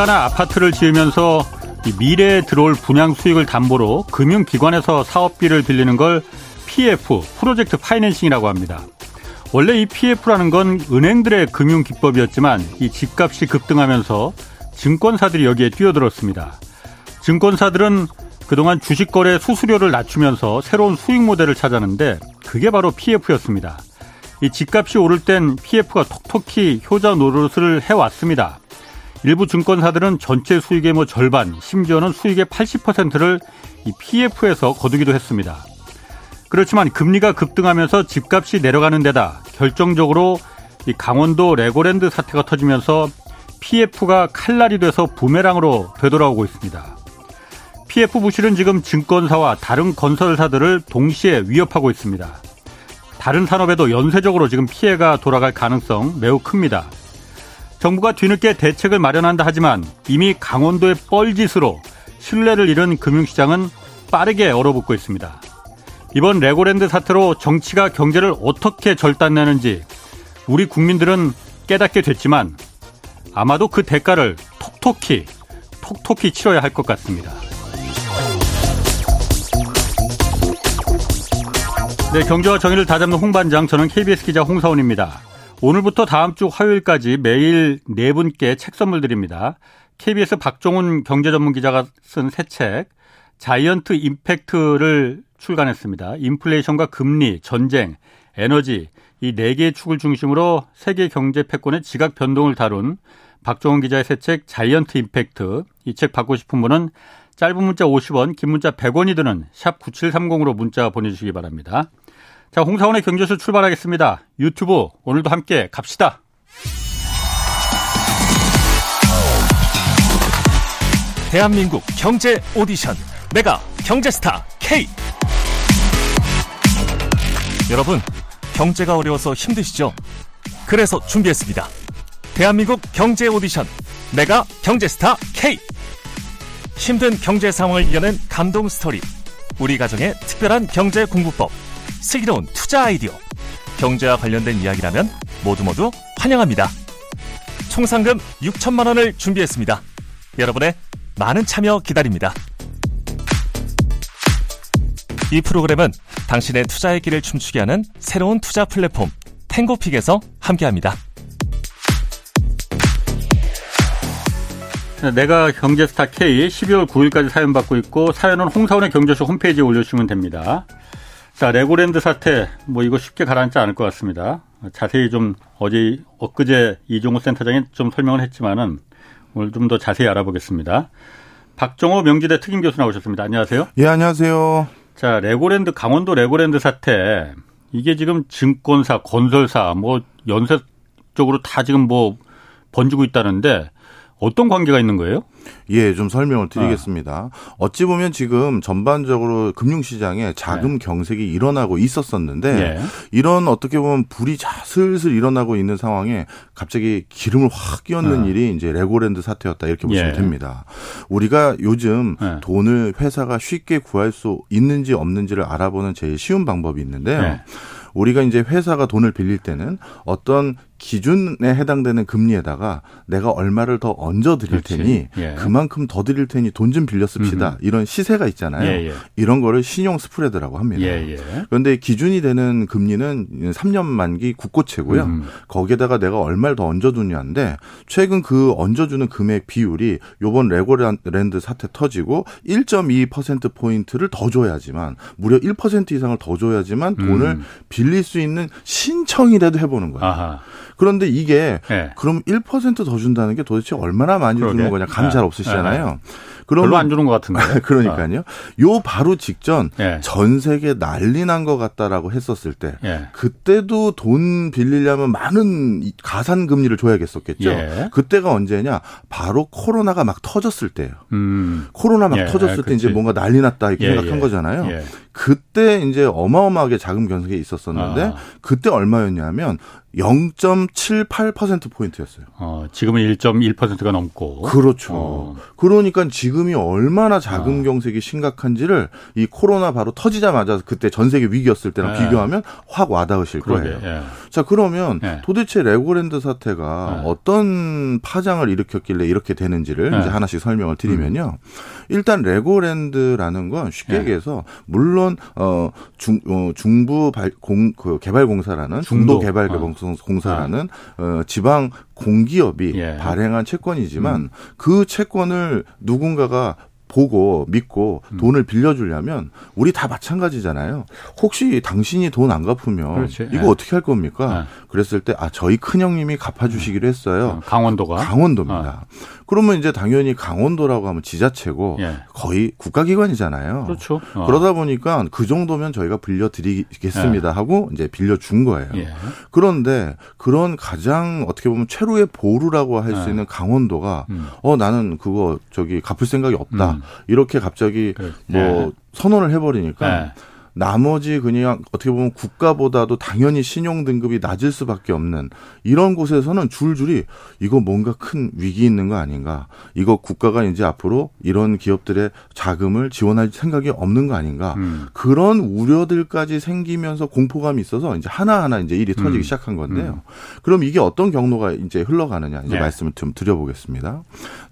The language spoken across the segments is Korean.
상가나 아파트를 지으면서 미래에 들어올 분양 수익을 담보로 금융기관에서 사업비를 빌리는 걸 PF, 프로젝트 파이낸싱이라고 합니다. 원래 이 PF라는 건 은행들의 금융 기법이었지만 이 집값이 급등하면서 증권사들이 여기에 뛰어들었습니다. 증권사들은 그동안 주식 거래 수수료를 낮추면서 새로운 수익 모델을 찾았는데 그게 바로 PF였습니다. 이 집값이 오를 땐 PF가 톡톡히 효자 노릇을 해왔습니다. 일부 증권사들은 전체 수익의 뭐 절반, 심지어는 수익의 80%를 이 PF에서 거두기도 했습니다. 그렇지만 금리가 급등하면서 집값이 내려가는 데다 결정적으로 이 강원도 레고랜드 사태가 터지면서 PF가 칼날이 돼서 부메랑으로 되돌아오고 있습니다. PF 부실은 지금 증권사와 다른 건설사들을 동시에 위협하고 있습니다. 다른 산업에도 연쇄적으로 지금 피해가 돌아갈 가능성 매우 큽니다. 정부가 뒤늦게 대책을 마련한다 하지만 이미 강원도의 뻘짓으로 신뢰를 잃은 금융시장은 빠르게 얼어붙고 있습니다. 이번 레고랜드 사태로 정치가 경제를 어떻게 절단내는지 우리 국민들은 깨닫게 됐지만 아마도 그 대가를 톡톡히 톡톡히 치러야 할 것 같습니다. 네, 경제와 정의를 다잡는 홍반장, 저는 KBS 기자 홍사원입니다. 오늘부터 다음 주 화요일까지 매일 네 분께 책 선물 드립니다. KBS 박종훈 경제전문기자가 쓴 새 책, 자이언트 임팩트를 출간했습니다. 인플레이션과 금리, 전쟁, 에너지, 이 네 개의 축을 중심으로 세계 경제 패권의 지각 변동을 다룬 박종훈 기자의 새 책, 자이언트 임팩트. 이 책 받고 싶은 분은 짧은 문자 50원, 긴 문자 100원이 드는 샵 9730으로 문자 보내주시기 바랍니다. 자, 홍사훈의 경제쇼 출발하겠습니다. 유튜브 오늘도 함께 갑시다. 대한민국 경제 오디션 메가 경제스타 K 여러분 경제가 어려워서 힘드시죠? 그래서 준비했습니다. 대한민국 경제 오디션 메가 경제스타 K 힘든 경제 상황을 이겨낸 감동 스토리 우리 가정의 특별한 경제 공부법 슬기로운 투자 아이디어, 경제와 관련된 이야기라면 모두 모두 환영합니다. 총 상금 6천만 원을 준비했습니다. 여러분의 많은 참여 기다립니다. 이 프로그램은 당신의 투자의 길을 춤추게 하는 새로운 투자 플랫폼 탱고픽에서 함께합니다. 메가 경제스타 K 12월 9일까지 사연 받고 있고 사연은 홍사훈의 경제쇼 홈페이지에 올려주시면 됩니다. 자, 레고랜드 사태, 뭐 이거 쉽게 가라앉지 않을 것 같습니다. 자세히 좀 어제, 엊그제 이종우 센터장이 좀 설명을 했지만은 오늘 좀 더 자세히 알아보겠습니다. 박정호 명지대 특임 교수 나오셨습니다. 안녕하세요. 예, 안녕하세요. 자, 레고랜드, 강원도 레고랜드 사태. 이게 지금 증권사, 건설사, 뭐 연쇄적으로 다 지금 뭐 번지고 있다는데 어떤 관계가 있는 거예요? 예, 좀 설명을 드리겠습니다. 아. 어찌 보면 지금 전반적으로 금융시장에 자금 네. 경색이 일어나고 있었었는데 네. 이런 어떻게 보면 불이 슬슬 일어나고 있는 상황에 갑자기 기름을 확 끼얹는 네. 일이 이제 레고랜드 사태였다 이렇게 보시면 예. 됩니다. 우리가 요즘 네. 돈을 회사가 쉽게 구할 수 있는지 없는지를 알아보는 제일 쉬운 방법이 있는데요. 네. 우리가 이제 회사가 돈을 빌릴 때는 어떤 기준에 해당되는 금리에다가 내가 얼마를 더 얹어 드릴 테니 예. 그만큼 더 드릴 테니 돈 좀 빌려 씁시다. 음흠. 이런 시세가 있잖아요. 예, 예. 이런 거를 신용 스프레드라고 합니다. 예, 예. 그런데 기준이 되는 금리는 3년 만기 국고채고요. 음. 거기에다가 내가 얼마를 더 얹어 두냐인데 최근 그 얹어 주는 금액 비율이 요번 레고랜드 사태 터지고 1.2% 포인트를 더 줘야지만 무려 1% 이상을 더 줘야지만 돈을 음. 빌릴 수 있는 신청이라도 해 보는 거예요. 아하. 그런데 이게 네. 그럼 1%더 준다는 게 도대체 얼마나 많이 그러게. 주는 거냐 감이 잘 네. 없으시잖아요. 네. 그럼 별로 안 주는 것 같은데. 그러니까요. 요 바로 직전 예. 전 세계 난리 난 것 같다라고 했었을 때 예. 그때도 돈 빌리려면 많은 가산 금리를 줘야겠었겠죠. 예. 그때가 언제냐? 바로 코로나가 막 터졌을 때예요. 음. 코로나 막 예. 터졌을 때 그치. 이제 뭔가 난리 났다 이렇게 예, 생각한 예. 거잖아요. 그때 이제 어마어마하게 자금 경색이 있었었는데 아. 그때 얼마였냐면 0.78%포인트였어요. 어, 지금은 1.1%가 넘고. 그렇죠. 어. 그러니까 지금이 얼마나 자금 어. 경색이 심각한지를 이 코로나 바로 터지자마자 그때 전 세계 위기였을 때랑 네. 비교하면 확 와닿으실 그러게. 거예요. 예. 자, 그러면 예. 도대체 레고랜드 사태가 예. 어떤 파장을 일으켰길래 이렇게 되는지를 예. 이제 하나씩 설명을 드리면요. 음. 일단 레고랜드라는 건 쉽게 예. 얘기해서 물론 어, 중, 어, 중부 발, 공, 그 개발공사라는 중도, 중도 개발 개발 공사라는 아. 어, 지방 공기업이 예. 발행한 채권이지만 음. 그 채권을 누군가가 보고 믿고 음. 돈을 빌려주려면 우리 다 마찬가지잖아요. 혹시 당신이 돈 안 갚으면 그렇지. 이거 네. 어떻게 할 겁니까? 네. 그랬을 때 아 저희 큰 형님이 갚아주시기로 했어요. 어, 강원도가 강원도입니다. 어. 그러면 이제 당연히 강원도라고 하면 지자체고 예. 거의 국가기관이잖아요. 그렇죠. 어. 그러다 보니까 그 정도면 저희가 빌려드리겠습니다 예. 하고 이제 빌려준 거예요. 예. 그런데 그런 가장 어떻게 보면 최루의 보루라고 할수 예. 있는 강원도가 음. 어 나는 그거 저기 갚을 생각이 없다. 음. 이렇게 갑자기. 뭐 예. 선언을 해버리니까 예. 나머지 그냥 어떻게 보면 국가보다도 당연히 신용 등급이 낮을 수밖에 없는 이런 곳에서는 줄줄이 이거 뭔가 큰 위기 있는 거 아닌가? 이거 국가가 이제 앞으로 이런 기업들의 자금을 지원할 생각이 없는 거 아닌가? 음. 그런 우려들까지 생기면서 공포감이 있어서 이제 하나하나 이제 일이 터지기 음. 시작한 건데요. 음. 그럼 이게 어떤 경로가 이제 흘러가느냐 이제 네. 말씀을 좀 드려보겠습니다.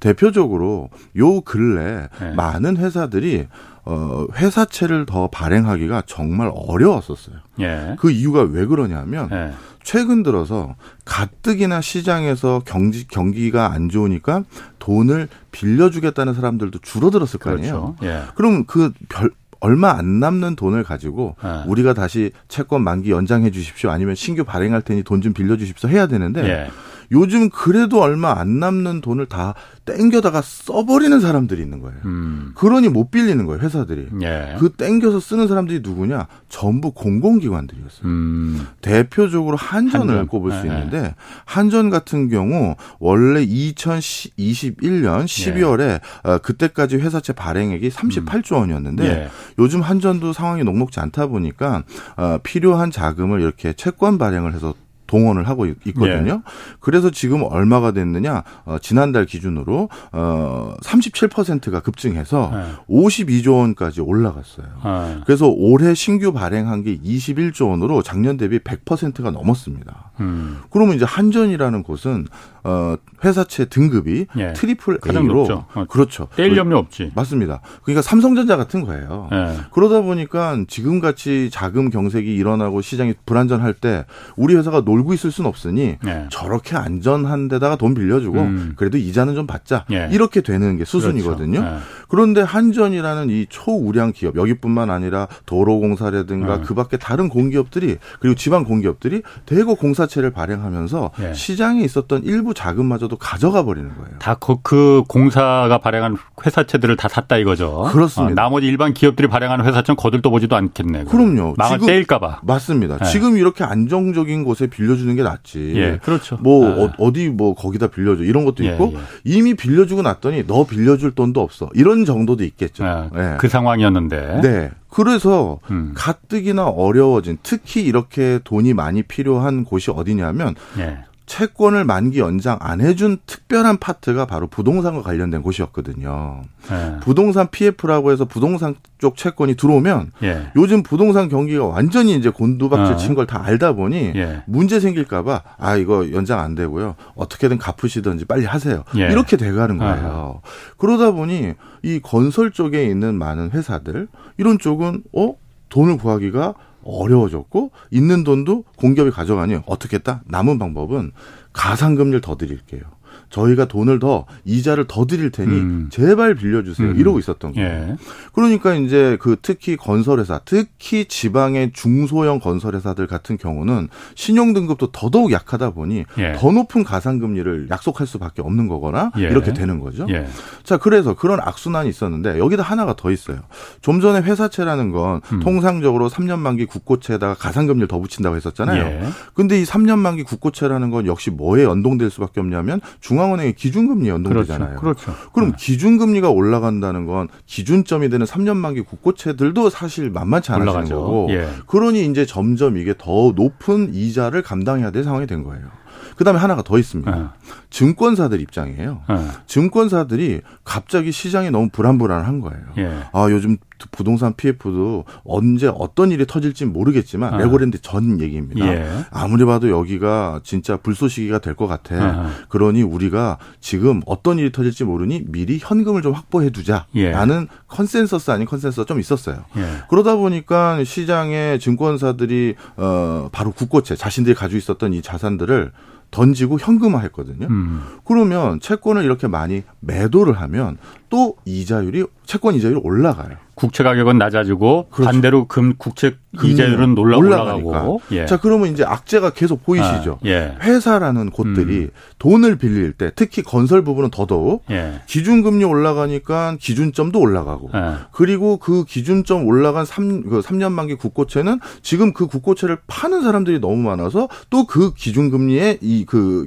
대표적으로 요 근래 네. 많은 회사들이 어, 회사채를 더 발행하기가 정말 어려웠었어요. 예. 그 이유가 왜 그러냐면 예. 최근 들어서 가뜩이나 시장에서 경기 경기가 안 좋으니까 돈을 빌려주겠다는 사람들도 줄어들었을 거 아니에요. 그렇죠. 예. 그럼 그 별, 얼마 안 남는 돈을 가지고 예. 우리가 다시 채권 만기 연장해 주십시오 아니면 신규 발행할 테니 돈 좀 빌려 주십시오 해야 되는데 예. 요즘 그래도 얼마 안 남는 돈을 다 땡겨다가 써버리는 사람들이 있는 거예요. 음. 그러니 못 빌리는 거예요, 회사들이. 예. 그 땡겨서 쓰는 사람들이 누구냐? 전부 공공기관들이었어요. 음. 대표적으로 한전을 한전. 꼽을 수 예. 있는데, 한전 같은 경우, 원래 2021년 12월에 예. 어, 그때까지 회사채 발행액이 38조 원이었는데, 예. 요즘 한전도 상황이 녹록지 않다 보니까, 어, 필요한 자금을 이렇게 채권 발행을 해서 동원을 하고 있거든요. 네. 그래서 지금 얼마가 됐느냐? 어, 지난달 기준으로 어 37%가 급증해서 네. 52조 원까지 올라갔어요. 네. 그래서 올해 신규 발행한 게 21조 원으로 작년 대비 100%가 넘었습니다. 음. 그러면 이제 한전이라는 곳은 어 회사채 등급이 예. triple A로 어, 그렇죠. 떼일 염려 없지. 맞습니다. 그러니까 삼성전자 같은 거예요. 예. 그러다 보니까 지금 같이 자금 경색이 일어나고 시장이 불안전할 때 우리 회사가 놀고 있을 수는 없으니 예. 저렇게 안전한 데다가 돈 빌려주고 음. 그래도 이자는 좀 받자. 예. 이렇게 되는 게 수순이거든요. 그렇죠. 예. 그런데 한전이라는 이 초우량 기업 여기뿐만 아니라 도로공사라든가 예. 그밖에 다른 공기업들이 그리고 지방 공기업들이 대거 공사채를 발행하면서 시장에 있었던 일부 자금마저도 가져가 버리는 거예요. 다그 그 공사가 발행한 회사채들을 다 샀다 이거죠. 그렇습니다. 어, 나머지 일반 기업들이 발행하는 회사채는 거들떠 보지도 않겠네. 그럼요. 망을 떼일까봐. 맞습니다. 네. 지금 이렇게 안정적인 곳에 빌려주는 게 낫지. 예, 그렇죠. 뭐 네. 어, 디뭐 거기다 빌려줘 이런 것도 예, 있고 예. 이미 빌려주고 났더니 너 빌려줄 돈도 없어 이런 정도도 있겠죠. 네. 그 상황이었는데. 네. 그래서 음. 가뜩이나 어려워진 특히 이렇게 돈이 많이 필요한 곳이 어디냐면 예. 채권을 만기 연장 안 해준 특별한 파트가 바로 부동산과 관련된 곳이었거든요. 네. 부동산 PF라고 해서 부동산 쪽 채권이 들어오면 예. 요즘 부동산 경기가 완전히 이제 곤두박질 어. 친걸 다 알다 보니 예. 문제 생길까봐 아 이거 연장 안 되고요 어떻게든 갚으시든지 빨리 하세요 예. 이렇게 돼가는 거예요. 아 그러다 보니 이 건설 쪽에 있는 많은 회사들 이런 쪽은 어 돈을 구하기가 어려워졌고 있는 돈도 공기업이 가져가니 어떻게 했다? 남은 방법은 가상금리를 더 드릴게요. 저희가 돈을 더 이자를 더 드릴 테니 음. 제발 빌려주세요. 음. 이러고 있었던 거예요. 예. 그러니까 이제 그 특히 건설회사, 특히 지방의 중소형 건설회사들 같은 경우는 신용 등급도 더더욱 약하다 보니 예. 더 높은 가상금리를 약속할 수밖에 없는 거거나 예. 이렇게 되는 거죠. 예. 자, 그래서 그런 악순환이 있었는데 여기다 하나가 더 있어요. 좀 전에 회사채라는 건 음. 통상적으로 3년 만기 국고채에다가 가상금리를 더 붙인다고 했었잖아요. 예. 근데 이 3년 만기 국고채라는 건 역시 뭐에 연동될 수밖에 없냐면 중 중앙은행의 기준금리 연동되잖아요. 그렇죠. 그렇죠. 그럼 네. 기준금리가 올라간다는 건 기준점이 되는 3년 만기 국고채들도 사실 만만치 올라가죠. 거고. 예. 그러니 이제 점점 이게 더 높은 이자를 감당해야 될 상황이 된 거예요. 그다음에 하나가 더 있습니다. 네. 증권사들 입장이에요. 네. 증권사들이 갑자기 시장이 너무 불안불안한 거예요. 예. 아 요즘 부동산 PF도 언제 어떤 일이 터질지 모르겠지만 네. 레고랜드 전 얘기입니다. 예. 아무리 봐도 여기가 진짜 불쏘시개가 될 것 같아. 네. 그러니 우리가 지금 어떤 일이 터질지 모르니 미리 현금을 좀 확보해 두자라는 예. 컨센서스 아닌 컨센서스가 좀 있었어요. 예. 그러다 보니까 시장의 증권사들이 어 바로 국고채 자신들이 가지고 있었던 이 자산들을 던지고 현금화했거든요. 음. 그러면 채권을 이렇게 많이 매도를 하면 또 이자율이 채권 이자율이 올라가요. 국채 가격은 낮아지고 그렇죠. 반대로 금 국채 이자율은 놀라 올라가고. 예. 자 그러면 이제 악재가 계속 보이시죠. 아, 예. 회사라는 곳들이 음. 돈을 빌릴 때 특히 건설 부분은 더더욱 예. 기준금리 올라가니까 기준점도 올라가고 예. 그리고 그 기준점 올라간 3, 그 3년 만기 국고채는 지금 그 국고채를 파는 사람들이 너무 많아서 또 그 기준금리에 이 그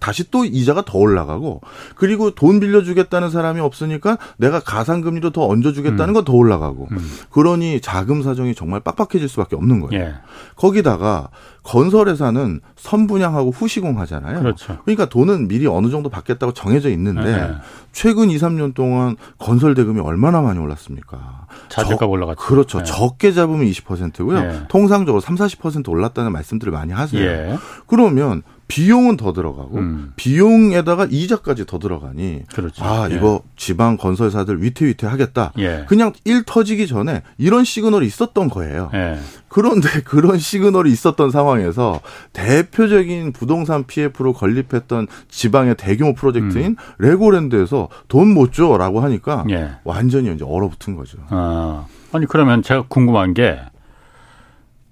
다시 또 이자가 더 올라가고 그리고 돈 빌려주겠다는 사람이 없으니까 내가 가상금리도 더 얹어주겠다는 음. 건더 올라가고 음. 그러니 자금 사정이 정말 빡빡해질 수밖에 없는 거예요. 예. 거기다가 건설회사는 선분양하고 후시공하잖아요. 그렇죠. 그러니까 돈은 미리 어느 정도 받겠다고 정해져 있는데 네. 최근 2, 3년 동안 건설 대금이 얼마나 많이 올랐습니까? 자재가 올라갔죠. 그렇죠. 네. 적게 잡으면 20%고요. 네. 통상적으로 3, 40% 올랐다는 말씀들을 많이 하세요. 예. 그러면 비용은 더 들어가고 음. 비용에다가 이자까지 더 들어가니 그렇죠. 아 예. 이거 지방 건설사들 위태위태 하겠다. 예. 그냥 일 터지기 전에 이런 시그널이 있었던 거예요. 예. 그런데 그런 시그널이 있었던 상황에서 대표적인 부동산 PF로 건립했던 지방의 대규모 프로젝트인 음. 레고랜드에서 돈 못 줘라고 하니까 예. 완전히 이제 얼어붙은 거죠. 아. 아니 그러면 제가 궁금한 게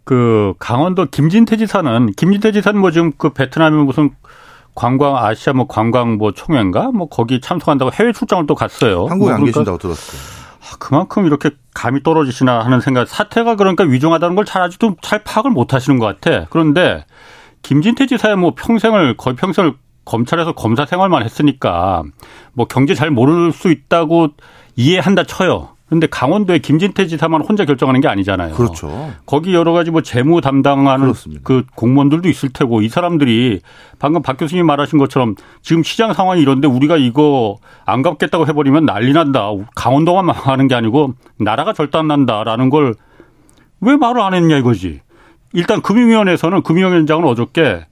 그 강원도 김진태 지사는 김진태 지사는 뭐 지금 그 베트남에 무슨 관광 아시아 뭐 관광 뭐 총회인가 뭐 거기 참석한다고 해외 출장을 또 갔어요. 한국에 뭐안 그러니까 계신다고 들었어요. 아, 그만큼 이렇게 감이 떨어지시나 하는 생각. 사태가 그러니까 위중하다는 걸 잘 아직도 잘 파악을 못 하시는 것 같아. 그런데 김진태 지사의 뭐 평생을 거의 평생을 검찰에서 검사 생활만 했으니까 뭐 경제 잘 모를 수 있다고 이해한다 쳐요. 그런데 강원도에 김진태 지사만 혼자 결정하는 게 아니잖아요. 그렇죠. 거기 여러 가지 뭐 재무 담당하는 그렇습니다. 그 공무원들도 있을 테고 이 사람들이 방금 박 교수님 말하신 것처럼 지금 시장 상황이 이런데 우리가 이거 안 갚겠다고 해버리면 난리 난다. 강원도만 망하는 게 아니고 나라가 절단 난다라는 걸 왜 말을 안 했냐 이거지. 일단 금융위원회에서는 금융위원장은 어저께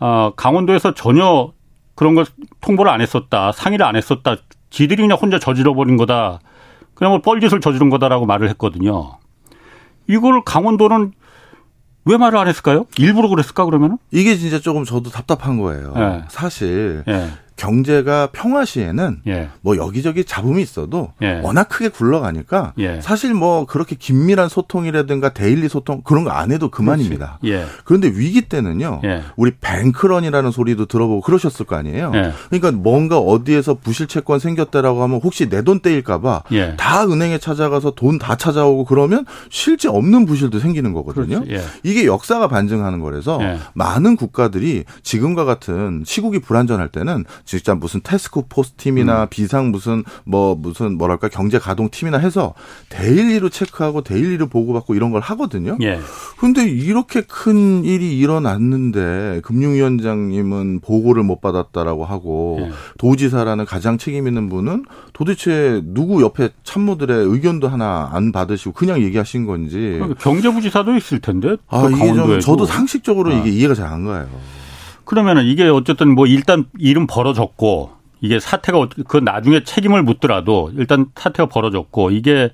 어, 강원도에서 전혀 그런 걸 통보를 안 했었다. 상의를 안 했었다. 지들이 그냥 혼자 저질러 버린 거다. 그냥 뭐 뻘짓을 저지른 거다라고 말을 했거든요. 이걸 강원도는 왜 말을 안 했을까요? 일부러 그랬을까 그러면은? 이게 진짜 조금 저도 답답한 거예요. 네. 사실 네. 경제가 평화 시에는 예. 뭐 여기저기 잡음이 있어도 예. 워낙 크게 굴러가니까 예. 사실 뭐 그렇게 긴밀한 소통이라든가 daily 소통 그런 거 안 해도 그만입니다. 예. 그런데 위기 때는요. 예. 우리 뱅크런이라는 소리도 들어보고 그러셨을 거 아니에요. 예. 그러니까 뭔가 어디에서 부실 채권 생겼다라고 하면 혹시 내 돈 떼일까 봐 다 은행에 찾아가서 돈 다 찾아오고 그러면 실제 없는 부실도 생기는 거거든요. 이게 역사가 반증하는 거라서 많은 국가들이 지금과 같은 시국이 불안전할 때는 진짜 무슨 태스크포스 팀이나 음. 비상 무슨 뭐 무슨 뭐랄까 경제 가동 팀이나 해서 daily로 체크하고 daily로 보고받고 이런 걸 하거든요. 예. 근데 이렇게 큰 일이 일어났는데 금융위원장님은 보고를 못 받았다라고 하고 예. 도지사라는 가장 책임 있는 분은 도대체 누구 옆에 참모들의 의견도 하나 안 받으시고 그냥 얘기하신 건지 그러니까 경제부지사도 있을 텐데 아그 이게 좀 저도 상식적으로 아. 이게 이해가 잘 안 가요. 그러면은 이게 어쨌든 뭐 일단 일은 벌어졌고 이게 사태가 그 나중에 책임을 묻더라도 일단 사태가 벌어졌고 이게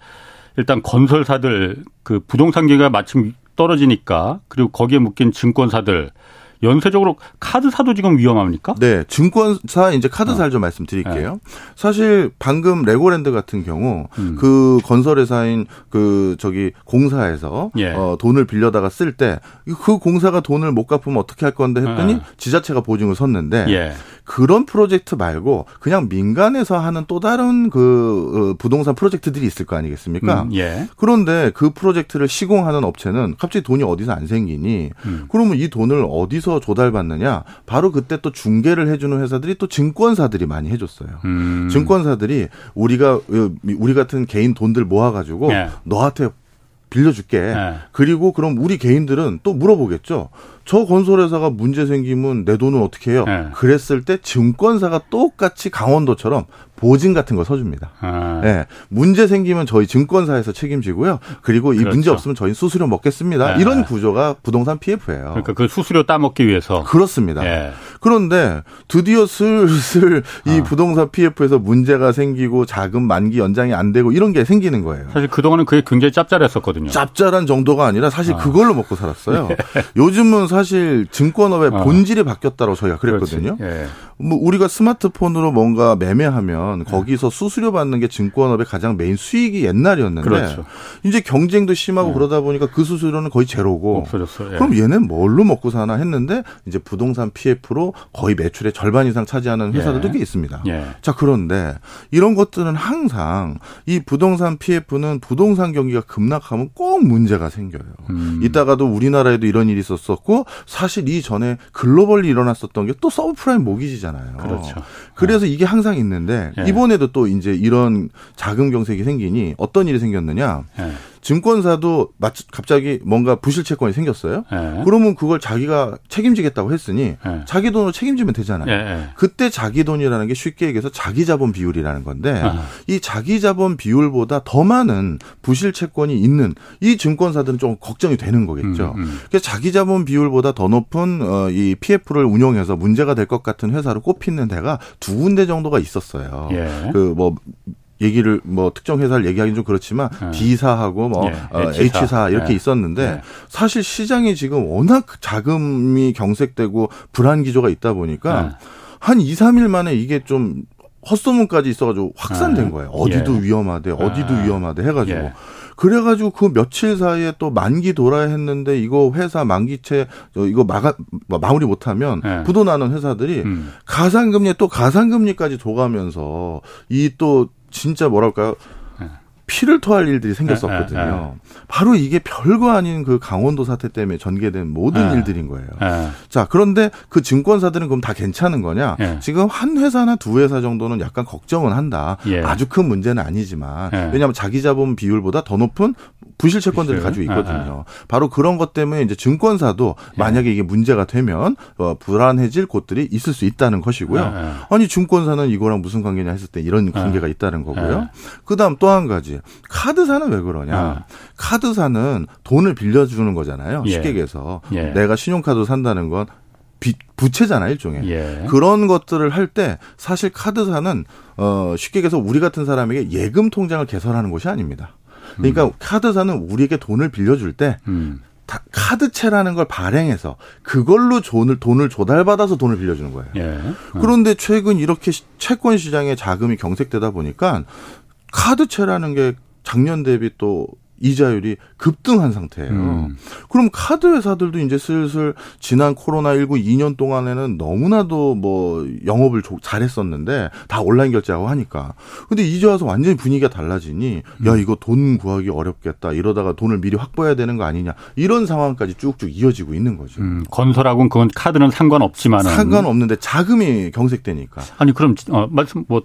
일단 건설사들 그 부동산 기회가 마침 떨어지니까 그리고 거기에 묶인 증권사들 연쇄적으로 카드사도 지금 위험합니까? 네, 증권사 이제 카드사를 어. 좀 말씀드릴게요. 네. 사실 방금 레고랜드 같은 경우 음. 그 건설회사인 그 저기 공사에서 예. 어, 돈을 빌려다가 쓸 때 그 공사가 돈을 못 갚으면 어떻게 할 건데 했더니 네. 지자체가 보증을 섰는데 예. 그런 프로젝트 말고 그냥 민간에서 하는 또 다른 그 어, 부동산 프로젝트들이 있을 거 아니겠습니까? 음, 예. 그런데 그 프로젝트를 시공하는 업체는 갑자기 돈이 어디서 안 생기니 음. 그러면 이 돈을 어디서 어디서 조달받느냐? 바로 그때 또 중개를 해주는 회사들이 또 증권사들이 많이 해줬어요. 음. 증권사들이 우리가 우리 같은 개인 돈들 모아가지고 네. 너한테 빌려줄게. 네. 그리고 그럼 우리 개인들은 또 물어보겠죠. 저 건설회사가 문제 생기면 내 돈은 어떻게 해요? 네. 그랬을 때 증권사가 똑같이 강원도처럼 보증 같은 거 서줍니다. 아. 네. 문제 생기면 저희 증권사에서 책임지고요. 그리고 이 그렇죠. 문제 없으면 저희 수수료 먹겠습니다. 네. 이런 구조가 부동산 PF예요. 그러니까 그 수수료 따먹기 위해서. 그렇습니다. 네. 그런데 드디어 슬슬 이 어. 부동산 PF에서 문제가 생기고 자금 만기 연장이 안 되고 이런 게 생기는 거예요. 사실 그동안은 그게 굉장히 짭짤했었거든요. 짭짤한 정도가 아니라 사실 어. 그걸로 먹고 살았어요. 예. 요즘은 사실 증권업의 어. 본질이 바뀌었다고 저희가 그랬거든요. 예. 뭐 우리가 스마트폰으로 뭔가 매매하면 거기서 수수료 받는 게 증권업의 가장 메인 수익이 옛날이었는데 그렇죠. 이제 경쟁도 심하고 네. 그러다 보니까 그 수수료는 거의 제로고 없어졌어요. 예. 그럼 얘는 뭘로 먹고 사나 했는데 이제 부동산 PF로 거의 매출의 절반 이상 차지하는 회사들도 예. 꽤 있습니다. 예. 자 그런데 이런 것들은 항상 이 부동산 PF는 부동산 경기가 급락하면 꼭 문제가 생겨요. 음. 이따가도 우리나라에도 이런 일이 있었었고 사실 이전에 글로벌리 일어났었던 게 또 서브프라임 모기지 잖아요. 거잖아요. 그렇죠. 그래서 이게 항상 있는데 예. 이번에도 또 이제 이런 자금 경색이 생기니 어떤 일이 생겼느냐? 예. 증권사도 갑자기 뭔가 부실 채권이 생겼어요. 예. 그러면 그걸 자기가 책임지겠다고 했으니 예. 자기 돈으로 책임지면 되잖아요. 예. 예. 그때 자기 돈이라는 게 쉽게 얘기해서 자기 자본 비율이라는 건데 아. 이 자기 자본 비율보다 더 많은 부실 채권이 있는 이 증권사들은 좀 걱정이 되는 거겠죠. 음, 음. 그래서 자기 자본 비율보다 더 높은 어, 이 PF를 운용해서 문제가 될 것 같은 회사로 꼽히는 데가 두 군데 정도가 있었어요. 예. 그뭐 얘기를 뭐 특정 회사를 얘기하기는 좀 그렇지만 네. D사하고 뭐 네. 어, H사, H사 이렇게 네. 있었는데 네. 사실 시장이 지금 워낙 자금이 경색되고 불안 기조가 있다 보니까 네. 한 2, 3일 만에 이게 좀 헛소문까지 있어가지고 확산된 네. 거예요. 어디도 예. 위험하대, 어디도 위험하대 해가지고. 예. 그래가지고 그 며칠 사이에 또 만기 돌아야 했는데 이거 회사 만기채 이거 마가 마무리 못하면 네. 부도 나는 회사들이 음. 가상금리 또 가상금리까지 줘가면서 이또 진짜 뭐랄까요. 피를 토할 일들이 생겼었거든요. 에, 에, 에. 바로 이게 별거 아닌 그 강원도 사태 때문에 전개된 모든 일들인 거예요. 자, 그런데 그 증권사들은 그럼 다 괜찮은 거냐? 예. 지금 한 회사나 두 회사 정도는 약간 걱정은 한다. 예. 아주 큰 문제는 아니지만 예. 왜냐하면 자기 자본 비율보다 더 높은 부실 채권들을 가지고 있거든요. 바로 그런 것 때문에 이제 증권사도 만약에 이게 문제가 되면 어, 불안해질 곳들이 있을 수 있다는 것이고요. 아니 증권사는 이거랑 무슨 관계냐 했을 때 이런 관계가 있다는 거고요. 그다음 또 한 가지 카드사는 왜 그러냐? 카드사는 돈을 빌려주는 거잖아요. 예. 쉽게 얘기해서 예. 내가 신용카드 산다는 건 부채잖아요, 일종의. 예. 그런 것들을 할 때 사실 카드사는 어 쉽게 얘기해서 우리 같은 사람에게 예금 통장을 개설하는 곳이 아닙니다. 그러니까 음. 카드사는 우리에게 돈을 빌려줄 때 음. 카드채라는 걸 발행해서 그걸로 돈을 돈을 조달받아서 돈을 빌려주는 거예요. 예. 음. 그런데 최근 이렇게 채권 시장에 자금이 경색되다 보니까 카드채라는 게 작년 대비 또 이자율이 급등한 상태예요. 음. 그럼 카드 회사들도 이제 슬슬 지난 코로나19 2년 동안에는 너무나도 뭐 영업을 잘했었는데 다 온라인 결제하고 하니까. 근데 이제 와서 완전히 분위기가 달라지니 음. 야, 이거 돈 구하기 어렵겠다. 이러다가 돈을 미리 확보해야 되는 거 아니냐. 이런 상황까지 쭉쭉 이어지고 있는 거죠. 음, 건설하고는 그건 카드는 상관없지만 상관없는데 자금이 경색되니까. 아니 그럼 어 말씀 뭐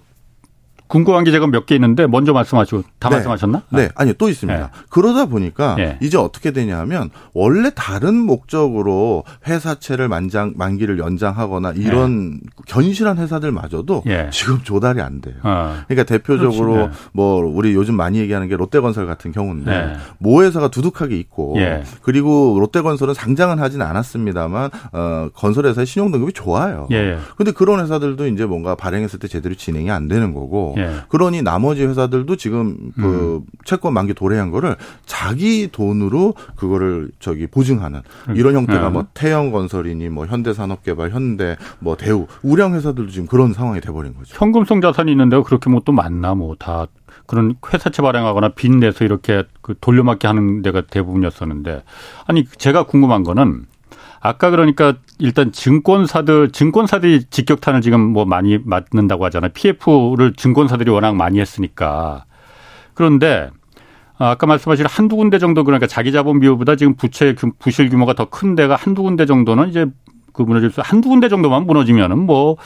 궁금한 게 제가 몇 개 있는데 먼저 말씀하시고 다 네. 말씀하셨나? 네, 아니요 또 있습니다. 네. 그러다 보니까 네. 이제 어떻게 되냐면 원래 다른 목적으로 회사채를 만장 만기를 연장하거나 이런 네. 견실한 회사들마저도 예. 지금 조달이 안 돼요. 어. 그러니까 대표적으로 그렇지, 네. 뭐 우리 요즘 많이 얘기하는 게 롯데건설 같은 경우인데 네. 모 회사가 두둑하게 있고 예. 그리고 롯데건설은 상장은 하진 않았습니다만 어, 건설회사의 신용 등급이 좋아요. 예. 근데 그런 회사들도 이제 뭔가 발행했을 때 제대로 진행이 안 되는 거고. 예. 그러니 나머지 회사들도 지금 그 음. 채권 만기 도래한 거를 자기 돈으로 그거를 저기 보증하는 음. 이런 형태가 음. 뭐 태영건설이니 뭐 현대산업개발, 현대 뭐 대우 우량 회사들도 지금 그런 상황이 돼버린 거죠. 현금성 자산이 있는데 그렇게 뭐 또 많나 뭐 다 그런 회사채 발행하거나 빚 내서 이렇게 그 돌려막기 하는 데가 대부분이었었는데 아니 제가 궁금한 거는 아까 그러니까 일단 증권사들 증권사들이 직격탄을 지금 뭐 많이 맞는다고 하잖아요. PF를 증권사들이 워낙 많이 했으니까. 그런데 아까 말씀하신 한두 군데 정도 그러니까 자기 자본 비율보다 지금 부채 부실 규모가 더 큰 데가 한두 군데 정도는 이제 그그 무너질 수 한두 군데 정도만 무너지면은 뭐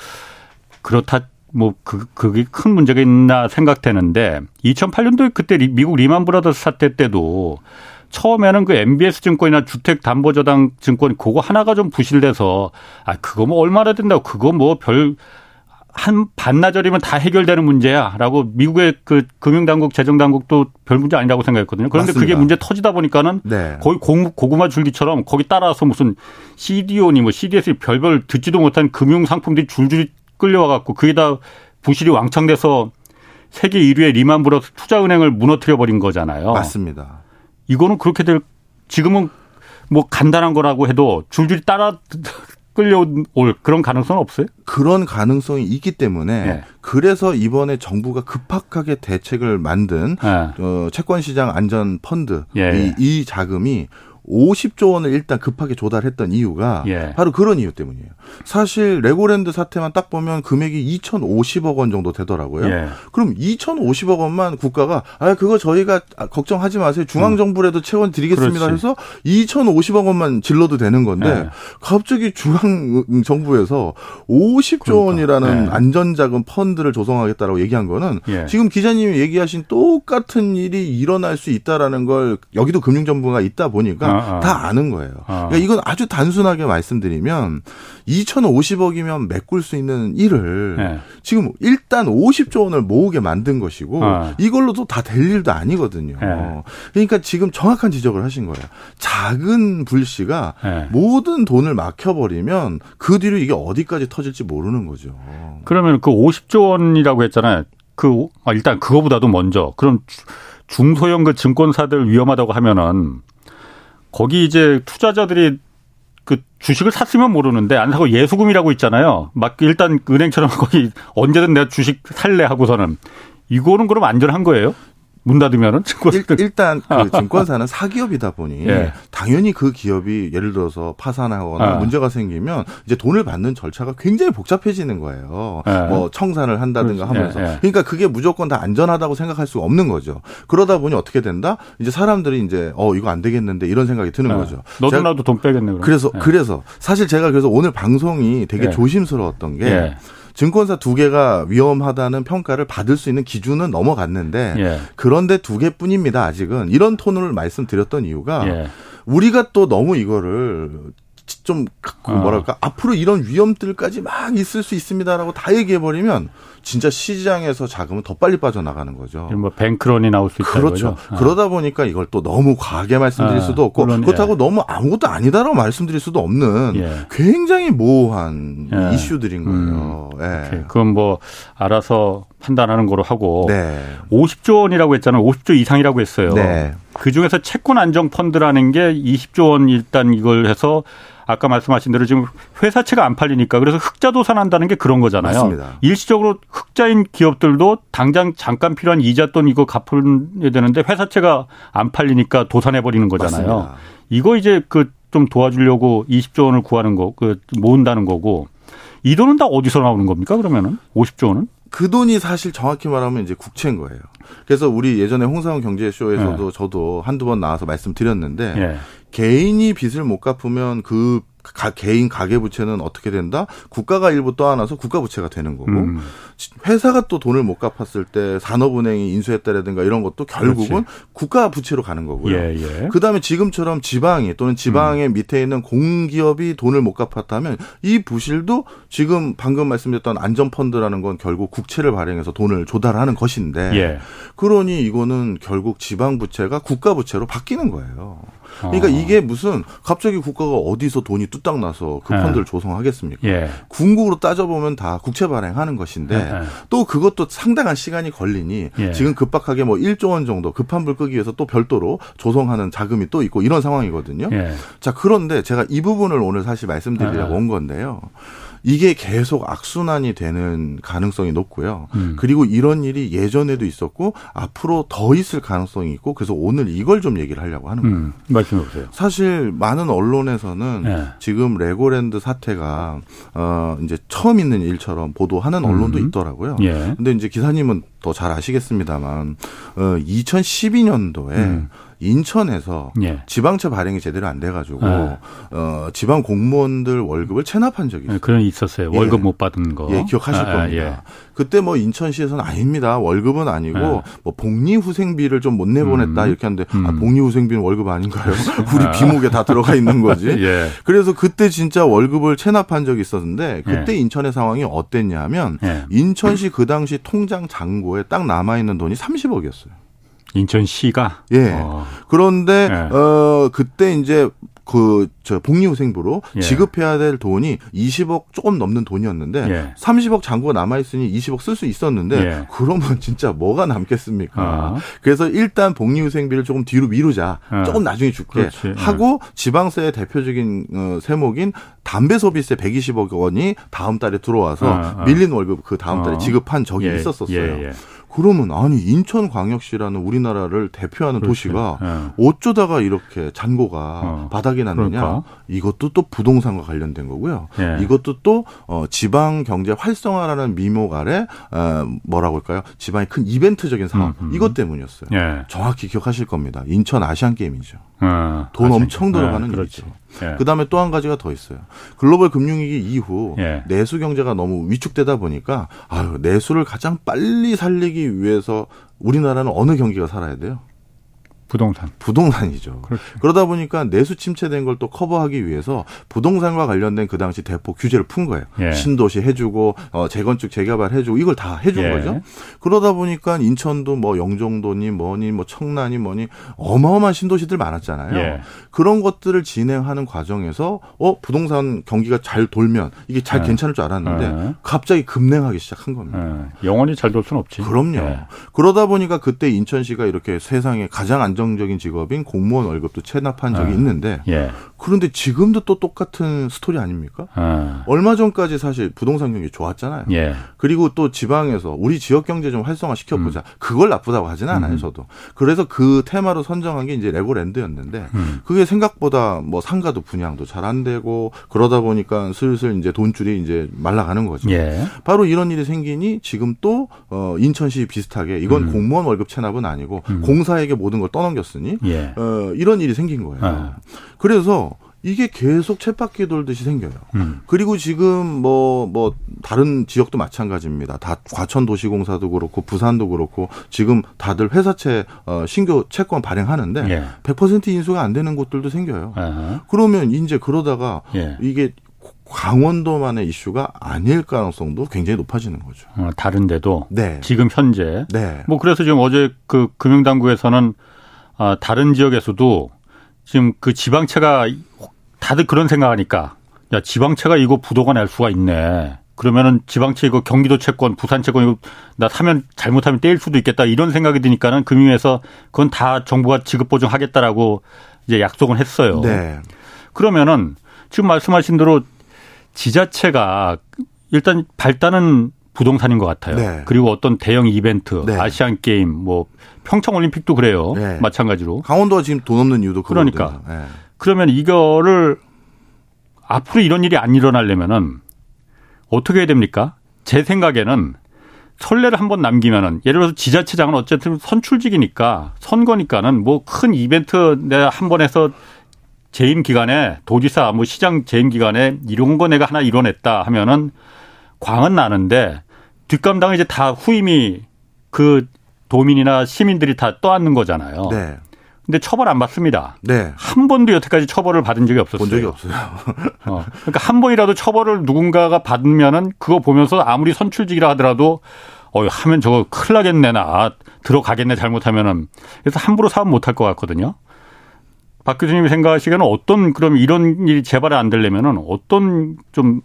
그렇다 뭐 그, 그게 큰 문제가 있나 생각되는데 2008년도에 그때 미국 리만 브라더스 사태 때도 처음에는 그 MBS 증권이나 주택담보저당 증권 그거 하나가 좀 부실돼서 아 그거 뭐 얼마나 된다고 그거 뭐 별 한 반나절이면 다 해결되는 문제야라고 미국의 그 금융당국 재정당국도 별 문제 아니라고 생각했거든요. 그런데 맞습니다. 그게 문제 터지다 보니까는 네. 거의 고구마 줄기처럼 거기 따라서 무슨 CDO니 뭐 CDS 별별 듣지도 못한 금융 상품들이 줄줄이 끌려와 갖고 그게 다 부실이 왕창 돼서 세계 1위의 리만 브러스 투자은행을 무너뜨려 버린 거잖아요. 맞습니다. 이거는 그렇게 될 지금은 뭐 간단한 거라고 해도 줄줄이 따라 끌려올 그런 가능성은 없어요? 그런 가능성이 있기 때문에 네. 그래서 이번에 정부가 급박하게 대책을 만든 네. 어, 채권시장 안전 펀드 예. 이, 이 자금이 50조 원을 일단 급하게 조달했던 이유가 예. 바로 그런 이유 때문이에요. 사실 레고랜드 사태만 딱 보면 금액이 2,050억 원 정도 되더라고요. 예. 그럼 2,050억 원만 국가가 아 그거 저희가 걱정하지 마세요. 중앙 정부라도 채원 드리겠습니다 그렇지. 해서 2,050억 원만 질러도 되는 건데 예. 갑자기 중앙 정부에서 50조 그러니까. 원이라는 예. 안전자금 펀드를 조성하겠다라고 얘기한 거는 예. 지금 기자님이 얘기하신 똑같은 일이 일어날 수 있다라는 걸 여기도 금융정부가 있다 보니까 아, 아. 다 아는 거예요. 아. 그러니까 이건 아주 단순하게 말씀드리면 2,050억이면 메꿀 수 있는 일을 네. 지금 일단 50조 원을 모으게 만든 것이고 아. 이걸로도 다 될 일도 아니거든요. 네. 그러니까 지금 정확한 지적을 하신 거예요. 작은 불씨가 네. 모든 돈을 막혀버리면 그 뒤로 이게 어디까지 터질지 모르는 거죠. 그러면 그 50조 원이라고 했잖아요. 그 아, 일단 그거보다도 먼저 그럼 중소형 그 증권사들 위험하다고 하면은 거기 이제 투자자들이 그 주식을 샀으면 모르는데 안 사고 예수금이라고 있잖아요. 막 일단 은행처럼 거기 언제든 내가 주식 살래 하고서는 이거는 그럼 안전한 거예요? 문 닫으면은 증권사들 일단 그 증권사는 사기업이다 보니 예. 당연히 그 기업이 예를 들어서 파산하거나 아. 문제가 생기면 이제 돈을 받는 절차가 굉장히 복잡해지는 거예요. 예. 뭐 청산을 한다든가 하면서 예. 예. 그러니까 그게 무조건 다 안전하다고 생각할 수가 없는 거죠. 그러다 보니 어떻게 된다? 이제 사람들이 이제 어 이거 안 되겠는데 이런 생각이 드는 예. 거죠. 너도 나도 돈 빼겠네. 그럼. 그래서 예. 그래서 사실 제가 그래서 오늘 방송이 되게 조심스러웠던 게 증권사 두 개가 위험하다는 평가를 받을 수 있는 기준은 넘어갔는데 예. 그런데 두 개뿐입니다. 아직은 이런 톤을 말씀드렸던 이유가 예. 우리가 또 너무 이거를 좀그 뭐랄까 어. 앞으로 이런 위험들까지 막 있을 수 있습니다라고 다 얘기해 버리면 진짜 시장에서 자금은 더 빨리 빠져나가는 거죠. 뭐 뱅크런이 나올 수 있다 그렇죠. 어. 그러다 보니까 이걸 또 너무 과하게 말씀드릴 아, 수도 없고 물론, 그렇다고 예. 너무 아무것도 아니다라고 말씀드릴 수도 없는 예. 굉장히 모호한 예. 이슈들인 거예요. 음. 예. 그건 뭐 알아서 판단하는 거로 하고 네. 50조 원이라고 했잖아요. 50조 이상이라고 했어요. 네. 그 중에서 채권 안정 펀드라는 게 20조 원 일단 이걸 해서 아까 말씀하신 대로 지금 회사채가 안 팔리니까 그래서 흑자 도산한다는 게 그런 거잖아요. 맞습니다. 일시적으로 흑자인 기업들도 당장 잠깐 필요한 이자 돈 이거 갚아야 되는데 회사채가 안 팔리니까 도산해 버리는 거잖아요. 맞습니다. 이거 이제 그 좀 도와주려고 20조 원을 구하는 거, 그 모은다는 거고 이 돈은 다 어디서 나오는 겁니까? 그러면은 50조 원은? 그 돈이 사실 정확히 말하면 이제 국채인 거예요. 그래서 우리 예전에 홍사원 경제쇼에서도 네. 저도 한두 번 나와서 말씀드렸는데 네. 개인이 빚을 못 갚으면 그 가, 개인 가계 부채는 어떻게 된다? 국가가 일부 떠안아서 국가 부채가 되는 거고 음. 회사가 또 돈을 못 갚았을 때 산업은행이 인수했다라든가 이런 것도 결국은 그렇지. 국가 부채로 가는 거고요. 예, 예. 그다음에 지금처럼 지방이 또는 지방의 음. 밑에 있는 공기업이 돈을 못 갚았다면 이 부실도 지금 방금 말씀드렸던 안전펀드라는 건 결국 국채를 발행해서 돈을 조달하는 것인데 예. 그러니 이거는 결국 지방 부채가 국가 부채로 바뀌는 거예요. 그러니까 어. 이게 무슨 갑자기 국가가 어디서 돈이 뚝딱 나서 그 네. 펀드를 네. 조성하겠습니까? 예. 궁극으로 따져보면 다 국채 발행하는 것인데 네. 또 그것도 상당한 시간이 걸리니 예. 지금 급박하게 뭐 1조 원 정도 급한 불 끄기 위해서 또 별도로 조성하는 자금이 또 있고 이런 상황이거든요. 예. 자, 그런데 제가 이 부분을 오늘 사실 말씀드리려고 네. 온 건데요. 이게 계속 악순환이 되는 가능성이 높고요. 음. 그리고 이런 일이 예전에도 있었고 앞으로 더 있을 가능성이 있고 그래서 오늘 이걸 좀 얘기를 하려고 하는 거예요. 음. 말씀해 보세요. 사실 많은 언론에서는 네. 지금 레고랜드 사태가 어 이제 처음 있는 일처럼 보도하는 언론도 음. 있더라고요. 예. 근데 이제 기사님은 더 잘 아시겠습니다만 어 2012년도에 음. 인천에서 예. 지방채 발행이 제대로 안 돼가지고 예. 어, 지방 공무원들 월급을 체납한 적이 있어요. 그런 있었어요. 예. 월급 못 받은 거. 예, 기억하실 아, 겁니다. 예. 그때 뭐 인천시에서는 아닙니다. 월급은 아니고 예. 뭐 복리후생비를 좀 못 내보냈다 음. 이렇게 하는데 아, 음. 아, 복리후생비는 월급 아닌가요? 우리 비목에 다 들어가 있는 거지. 예. 그래서 그때 진짜 월급을 체납한 적이 있었는데 그때 인천의 상황이 어땠냐면 인천시 그 당시 통장 잔고에 딱 남아 있는 돈이 30억이었어요. 인천시가 예. 어. 그런데 예. 어 그때 이제 그 저 복리후생부로 예. 지급해야 될 돈이 20억 조금 넘는 돈이었는데 예. 30억 잔고가 남아 있으니 20억 쓸 수 있었는데 예. 그러면 진짜 뭐가 남겠습니까? 어. 그래서 일단 복리후생비를 조금 뒤로 미루자. 어. 조금 나중에 줄게 그렇지. 예. 하고 지방세의 대표적인 어, 세목인 담배 소비세 120억 원이 다음 달에 들어와서 어, 어. 밀린 월급 그 다음 달에 지급한 적이 예. 있었었어요. 그러면 아니 인천광역시라는 우리나라를 대표하는 그렇지. 도시가 네. 어쩌다가 이렇게 잔고가 어. 바닥이 났느냐 그러니까. 이것도 또 부동산과 관련된 거고요. 네. 이것도 또 어, 지방 경제 활성화라는 미목 아래 어, 뭐라고 할까요? 지방의 큰 이벤트적인 상황 음, 음. 이것 때문이었어요. 네. 정확히 기억하실 겁니다. 인천 아시안 게임이죠. 어, 돈 아시안 엄청 들어가는 네, 일이죠. 예. 그 다음에 또 한 가지가 더 있어요. 글로벌 금융위기 이후 예. 내수 경제가 너무 위축되다 보니까 아유 내수를 가장 빨리 살리기 위해서 우리나라는 어느 경기가 살아야 돼요? 부동산. 부동산이죠. 그렇지. 그러다 보니까 내수 침체된 걸 또 커버하기 위해서 부동산과 관련된 그 당시 대폭 규제를 푼 거예요. 예. 신도시 해주고 어, 재건축 재개발 해주고 이걸 다 해준 예. 거죠. 그러다 보니까 인천도 뭐 영종도니 뭐니 뭐 청란이 뭐니 어마어마한 신도시들 많았잖아요. 예. 그런 것들을 진행하는 과정에서 어 부동산 경기가 잘 돌면 이게 잘 예. 괜찮을 줄 알았는데 예. 갑자기 급냉하기 시작한 겁니다. 예. 영원히 잘돌 수는 없지. 그럼요. 그러다 보니까 그때 인천시가 이렇게 세상에 가장 안정 안정적인 직업인 공무원 월급도 체납한 적이 아, 있는데 예. 그런데 지금도 또 똑같은 스토리 아닙니까? 아. 얼마 전까지 사실 부동산 경기 좋았잖아요. 예. 그리고 또 지방에서 우리 지역 경제 좀 활성화 시켜보자. 음. 그걸 나쁘다고 하지는 않아요, 음. 저도. 그래서 그 테마로 선정한 게 이제 레고랜드였는데 음. 그게 생각보다 뭐 상가도 분양도 잘 안 되고 그러다 보니까 슬슬 이제 돈줄이 이제 말라가는 거죠. 예. 바로 이런 일이 생기니 지금 또 어, 인천시 비슷하게 이건 음. 공무원 월급 체납은 아니고 음. 공사에게 모든 걸 떠 넘겼으니 예. 어, 이런 일이 생긴 거예요. 아. 그래서 이게 계속 쳇바퀴 돌듯이 생겨요. 음. 그리고 지금 뭐뭐 뭐 다른 지역도 마찬가지입니다. 다 과천도시공사도 그렇고 부산도 그렇고 지금 다들 회사채 어, 신규 채권 발행하는데 예. 100% 인수가 안 되는 곳들도 생겨요. 아하. 그러면 이제 그러다가 예. 이게 강원도만의 이슈가 아닐 가능성도 굉장히 높아지는 거죠. 어, 다른데도 네. 지금 현재 네. 뭐 그래서 지금 어제 그 금융당국에서는 아, 다른 지역에서도 지금 그 지방채가 다들 그런 생각하니까 야 지방채가 이거 부도가 날 수가 있네. 그러면은 지방채 이거 경기도 채권, 부산 채권 이거 나 사면 잘못하면 떼일 수도 있겠다 이런 생각이 드니까는 금융에서 그건 다 정부가 지급 보증하겠다라고 이제 약속을 했어요. 네. 그러면은 지금 말씀하신 대로 지자체가 일단 발단은 부동산인 것 같아요. 네. 그리고 어떤 대형 이벤트, 네. 아시안 게임, 뭐 평창 올림픽도 그래요. 네. 마찬가지로. 강원도가 지금 돈 없는 이유도 그러니까. 네. 그러면 이거를 앞으로 이런 일이 안 일어나려면은 어떻게 해야 됩니까? 제 생각에는 선례를 한번 남기면은 예를 들어서 지자체장은 어쨌든 선출직이니까 선거니까는 뭐 큰 이벤트 내가 한 번 해서 재임 기간에 도지사 뭐 시장 재임 기간에 이런 거 내가 하나 이뤄냈다 하면은 광은 나는데 뒷감당은 이제 다 후임이 그 도민이나 시민들이 다 떠안는 거잖아요. 네. 근데 처벌 안 받습니다. 네. 한 번도 여태까지 처벌을 받은 적이 없었어요. 본 적이 없어요. 어, 그러니까 한 번이라도 처벌을 누군가가 받으면은 그거 보면서 아무리 선출직이라 하더라도 어 하면 저거 큰일 나겠네 나 들어가겠네 잘못하면은 그래서 함부로 사업 못 할 것 같거든요. 박 교수님이 생각하시기에는 어떤 그럼 이런 일이 재발이 안 되려면은 어떤 좀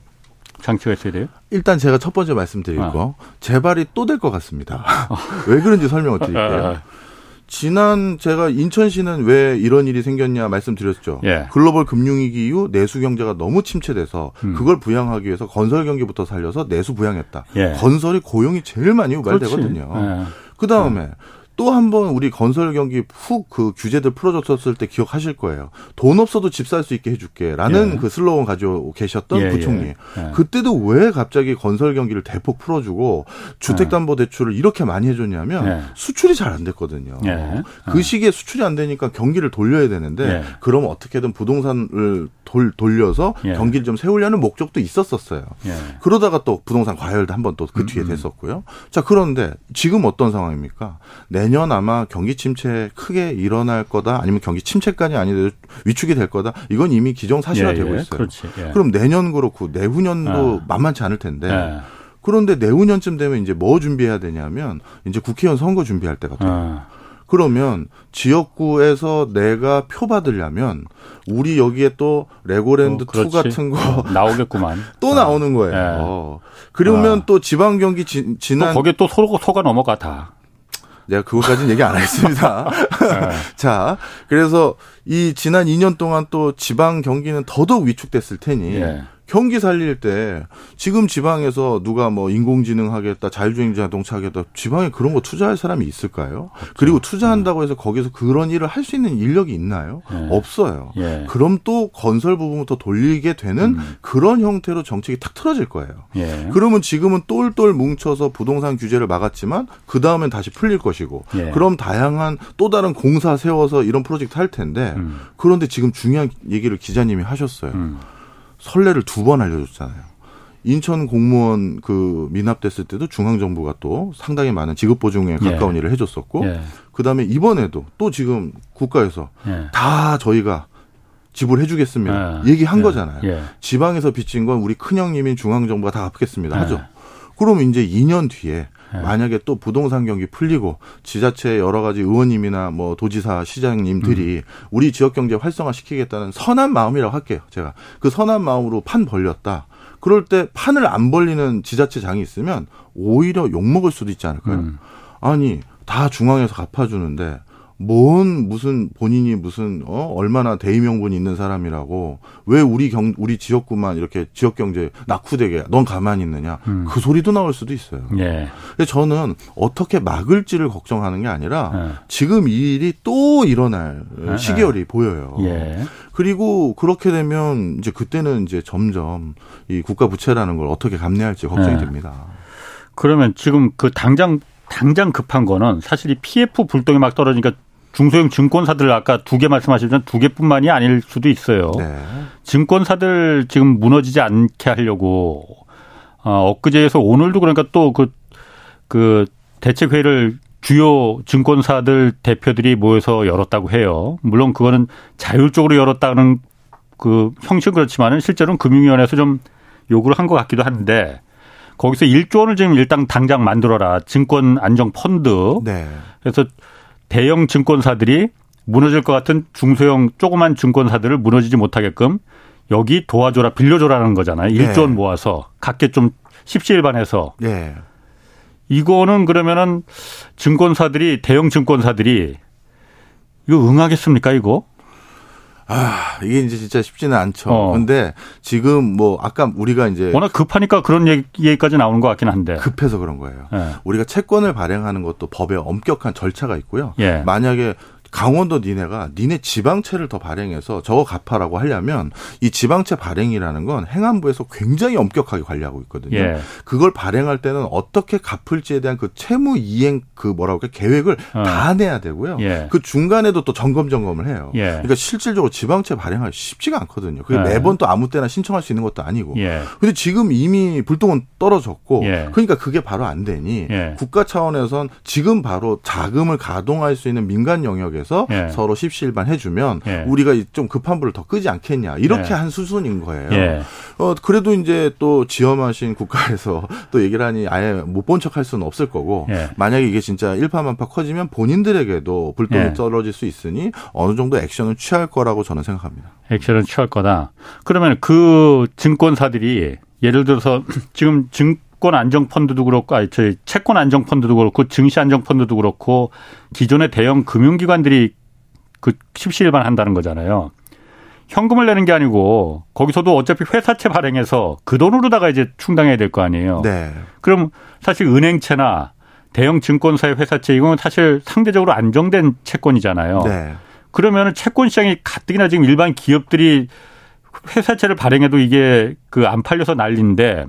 장치가 있어야 돼요? 일단 제가 첫 번째 말씀드릴 어. 거 재발이 또 될 것 같습니다. 왜 그런지 설명을 드릴게요. 지난 제가 인천시는 왜 이런 일이 생겼냐 말씀드렸죠. 예. 글로벌 금융위기 이후 내수 경제가 너무 침체돼서 음. 그걸 부양하기 위해서 건설 경기부터 살려서 내수 부양했다. 예. 건설이 고용이 제일 많이 유발되거든요. 예. 그 다음에 또 한 번 우리 건설 경기 훅 그 규제들 풀어줬었을 때 기억하실 거예요. 돈 없어도 집 살 수 있게 해줄게라는 예. 그 슬로건 가지고 계셨던 예, 부총리. 예. 예. 그때도 왜 갑자기 건설 경기를 대폭 풀어주고 주택담보대출을 이렇게 많이 해줬냐면 예. 수출이 잘 안 됐거든요. 예. 그 시기에 수출이 안 되니까 경기를 돌려야 되는데 그럼 어떻게든 부동산을 돌, 돌려서 경기를 좀 세우려는 목적도 있었었어요. 그러다가 또 부동산 과열도 한 번 또그 뒤에 음, 음. 됐었고요. 자 그런데 지금 어떤 상황입니까? 내년 아마 경기 침체 크게 일어날 거다 아니면 경기 침체까지 아니더라도 위축이 될 거다. 이건 이미 기정사실화되고 예, 예. 있어요. 그렇지, 예. 그럼 내년 그렇고 내후년도 아. 만만치 않을 텐데. 예. 그런데 내후년쯤 되면 이제 뭐 준비해야 되냐면 이제 국회의원 선거 준비할 때가 돼요. 아. 그러면 지역구에서 내가 표 받으려면 우리 여기에 또 레고랜드 어, 2 같은 거 어, 나오겠구만. 또 어. 나오는 거예요. 네. 어. 그러면 아. 또 지방 경기 지, 지난 거기에 또 소가 넘어가 다. 내가 그것까지는 얘기 안 하겠습니다. 네. 자, 그래서 이 지난 2년 동안 또 지방 경기는 더더욱 위축됐을 테니 예. 경기 살릴 때 지금 지방에서 누가 뭐 인공지능 하겠다, 자율주행 자동차 하겠다, 지방에 그런 거 투자할 사람이 있을까요? 없죠. 그리고 투자한다고 해서 거기서 그런 일을 할 수 있는 인력이 있나요? 네. 없어요. 예. 그럼 또 건설 부분부터 돌리게 되는 음. 그런 형태로 정책이 탁 틀어질 거예요. 예. 그러면 지금은 똘똘 뭉쳐서 부동산 규제를 막았지만 그 다음엔 다시 풀릴 것이고, 예. 그럼 다양한 또 다른 공사 세워서 이런 프로젝트 할 텐데, 음. 그런데 지금 중요한 얘기를 기자님이 하셨어요. 음. 선례를 두 번 알려줬잖아요. 인천 공무원 그 미납됐을 때도 중앙정부가 또 상당히 많은 직업보증에 예. 가까운 예. 일을 해줬었고, 예. 그 다음에 이번에도 또 지금 국가에서 예. 다 저희가 지불해주겠습니다. 예. 얘기한 예. 거잖아요. 지방에서 빚진 건 우리 큰형님인 중앙정부가 다 갚겠습니다. 하죠. 그럼 이제 2년 뒤에 네. 만약에 또 부동산 경기 풀리고 지자체 여러 가지 의원님이나 뭐 도지사 시장님들이 음. 우리 지역 경제 활성화 시키겠다는 선한 마음이라고 할게요. 제가 그 선한 마음으로 판 벌렸다. 그럴 때 판을 안 벌리는 지자체장이 있으면 오히려 욕 먹을 수도 있지 않을까요? 음. 아니 다 중앙에서 갚아주는데 뭔 무슨 본인이 무슨 어 얼마나 대의 명분이 있는 사람이라고 왜 우리 경 우리 지역구만 이렇게 지역 경제 낙후되게 넌 가만히 있느냐 음. 그 소리도 나올 수도 있어요. 예. 근데 저는 어떻게 막을지를 걱정하는 게 아니라 예. 지금 이 일이 또 일어날 예. 시계열이 보여요. 예. 그리고 그렇게 되면 이제 그때는 이제 점점 이 국가 부채라는 걸 어떻게 감내할지 걱정이 예. 됩니다. 그러면 지금 그 당장 당장 급한 거는 사실 이 PF 불똥이 막 떨어지니까 중소형 증권사들 아까 두 개 말씀하시면 두 개뿐만이 아닐 수도 있어요. 네. 증권사들 지금 무너지지 않게 하려고 어, 엊그제에서 오늘도 그러니까 또그그 대책회의를 주요 증권사들 대표들이 모여서 열었다고 해요. 물론 그거는 자율적으로 열었다는 그 형식은 그렇지만은 실제로는 금융위원회에서 좀 요구를 한 것 같기도 한데 거기서 1조 원을 지금 일단 당장 만들어라. 증권 안정 펀드. 네. 그래서 대형 증권사들이 무너질 것 같은 중소형 조그만 증권사들을 무너지지 못하게끔 여기 도와줘라 빌려줘라는 거잖아요. 네. 1조 원 모아서 각계 좀 십시일반해서. 네. 이거는 그러면은 증권사들이 대형 증권사들이 이거 응하겠습니까 이거? 아, 이게 이제 진짜 쉽지는 않죠. 어. 근데 지금 뭐 아까 우리가 이제 워낙 급하니까 그런 얘기 까지 나오는 것 같긴 한데 급해서 그런 거예요. 예. 우리가 채권을 발행하는 것도 법에 엄격한 절차가 있고요. 예. 만약에 강원도 니네가 니네 지방채를 더 발행해서 저거 갚아라고 하려면 이 지방채 발행이라는 건 행안부에서 굉장히 엄격하게 관리하고 있거든요. 예. 그걸 발행할 때는 어떻게 갚을지에 대한 그 채무 이행 그 뭐라고 할까 계획을 어. 다 내야 되고요. 예. 그 중간에도 또 점검 점검을 해요. 예. 그러니까 실질적으로 지방채 발행하기 쉽지가 않거든요. 그게 예. 매번 또 아무 때나 신청할 수 있는 것도 아니고. 예. 근데 지금 이미 불똥은 떨어졌고 예. 그러니까 그게 바로 안 되니 국가 차원에선 지금 바로 자금을 가동할 수 있는 민간 영역에 쪽에서 예. 서로 십시일반 해주면 예. 우리가 좀 급한 불을 더 끄지 않겠냐 이렇게 예. 한 수순인 거예요. 예. 어 그래도 이제 또 지엄하신 국가에서 또 얘기를 하니 아예 못 본 척할 수는 없을 거고 예. 만약에 이게 진짜 일파만파 커지면 본인들에게도 불똥이 예. 떨어질 수 있으니 어느 정도 액션을 취할 거라고 저는 생각합니다. 액션을 취할 거다. 그러면 그 증권사들이 예를 들어서 지금 증 채권 안정 펀드도 그렇고 아니 저희 채권 안정 펀드도 그렇고 증시 안정 펀드도 그렇고 기존의 대형 금융기관들이 그 십시일반 한다는 거잖아요. 현금을 내는 게 아니고 거기서도 어차피 회사채 발행해서 그 돈으로다가 이제 충당해야 될 거 아니에요. 네. 그럼 사실 은행채나 대형 증권사의 회사채 이건 사실 상대적으로 안정된 채권이잖아요. 네. 그러면은 채권 시장이 가뜩이나 지금 일반 기업들이 회사채를 발행해도 이게 그 안 팔려서 난리인데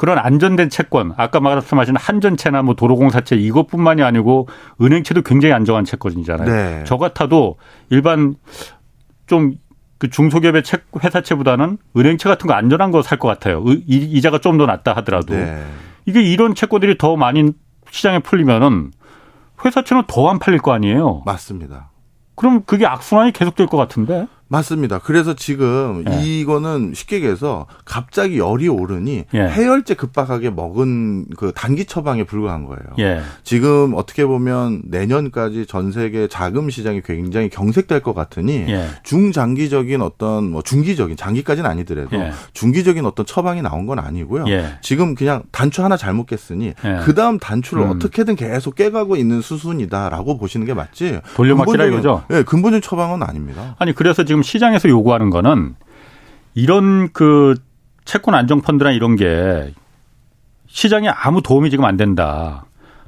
그런 안전된 채권, 아까 말씀하신 한전채나 뭐 도로공사채 이것뿐만이 아니고 은행채도 굉장히 안정한 채권이잖아요. 네. 저 같아도 일반 좀 그 중소기업의 책 회사채보다는 은행채 같은 거 안전한 거 살 것 같아요. 이자가 좀 더 낮다 하더라도 네. 이게 이런 채권들이 더 많이 시장에 풀리면은 회사채는 더 안 팔릴 거 아니에요. 맞습니다. 그럼 그게 악순환이 계속될 것 같은데? 맞습니다. 그래서 지금 예. 이거는 쉽게 얘기해서 갑자기 열이 오르니 예. 해열제 급박하게 먹은 그 단기 처방에 불과한 거예요. 예. 지금 어떻게 보면 내년까지 전 세계 자금 시장이 굉장히 경색될 것 같으니 예. 중장기적인 어떤 뭐 중기적인 장기까지는 아니더라도 예. 중기적인 어떤 처방이 나온 건 아니고요. 예. 지금 그냥 단추 하나 잘못 깼으니 그 다음 단추를 음. 어떻게든 계속 깨가고 있는 수순이다라고 보시는 게 맞지. 돌려막기라 이거죠. 예, 근본적인 처방은 아닙니다. 아니 그래서 지금 지금 시장에서 요구하는 거는 이런 그 채권 안정 펀드나 이런 게 시장에 아무 도움이 지금 안 된다.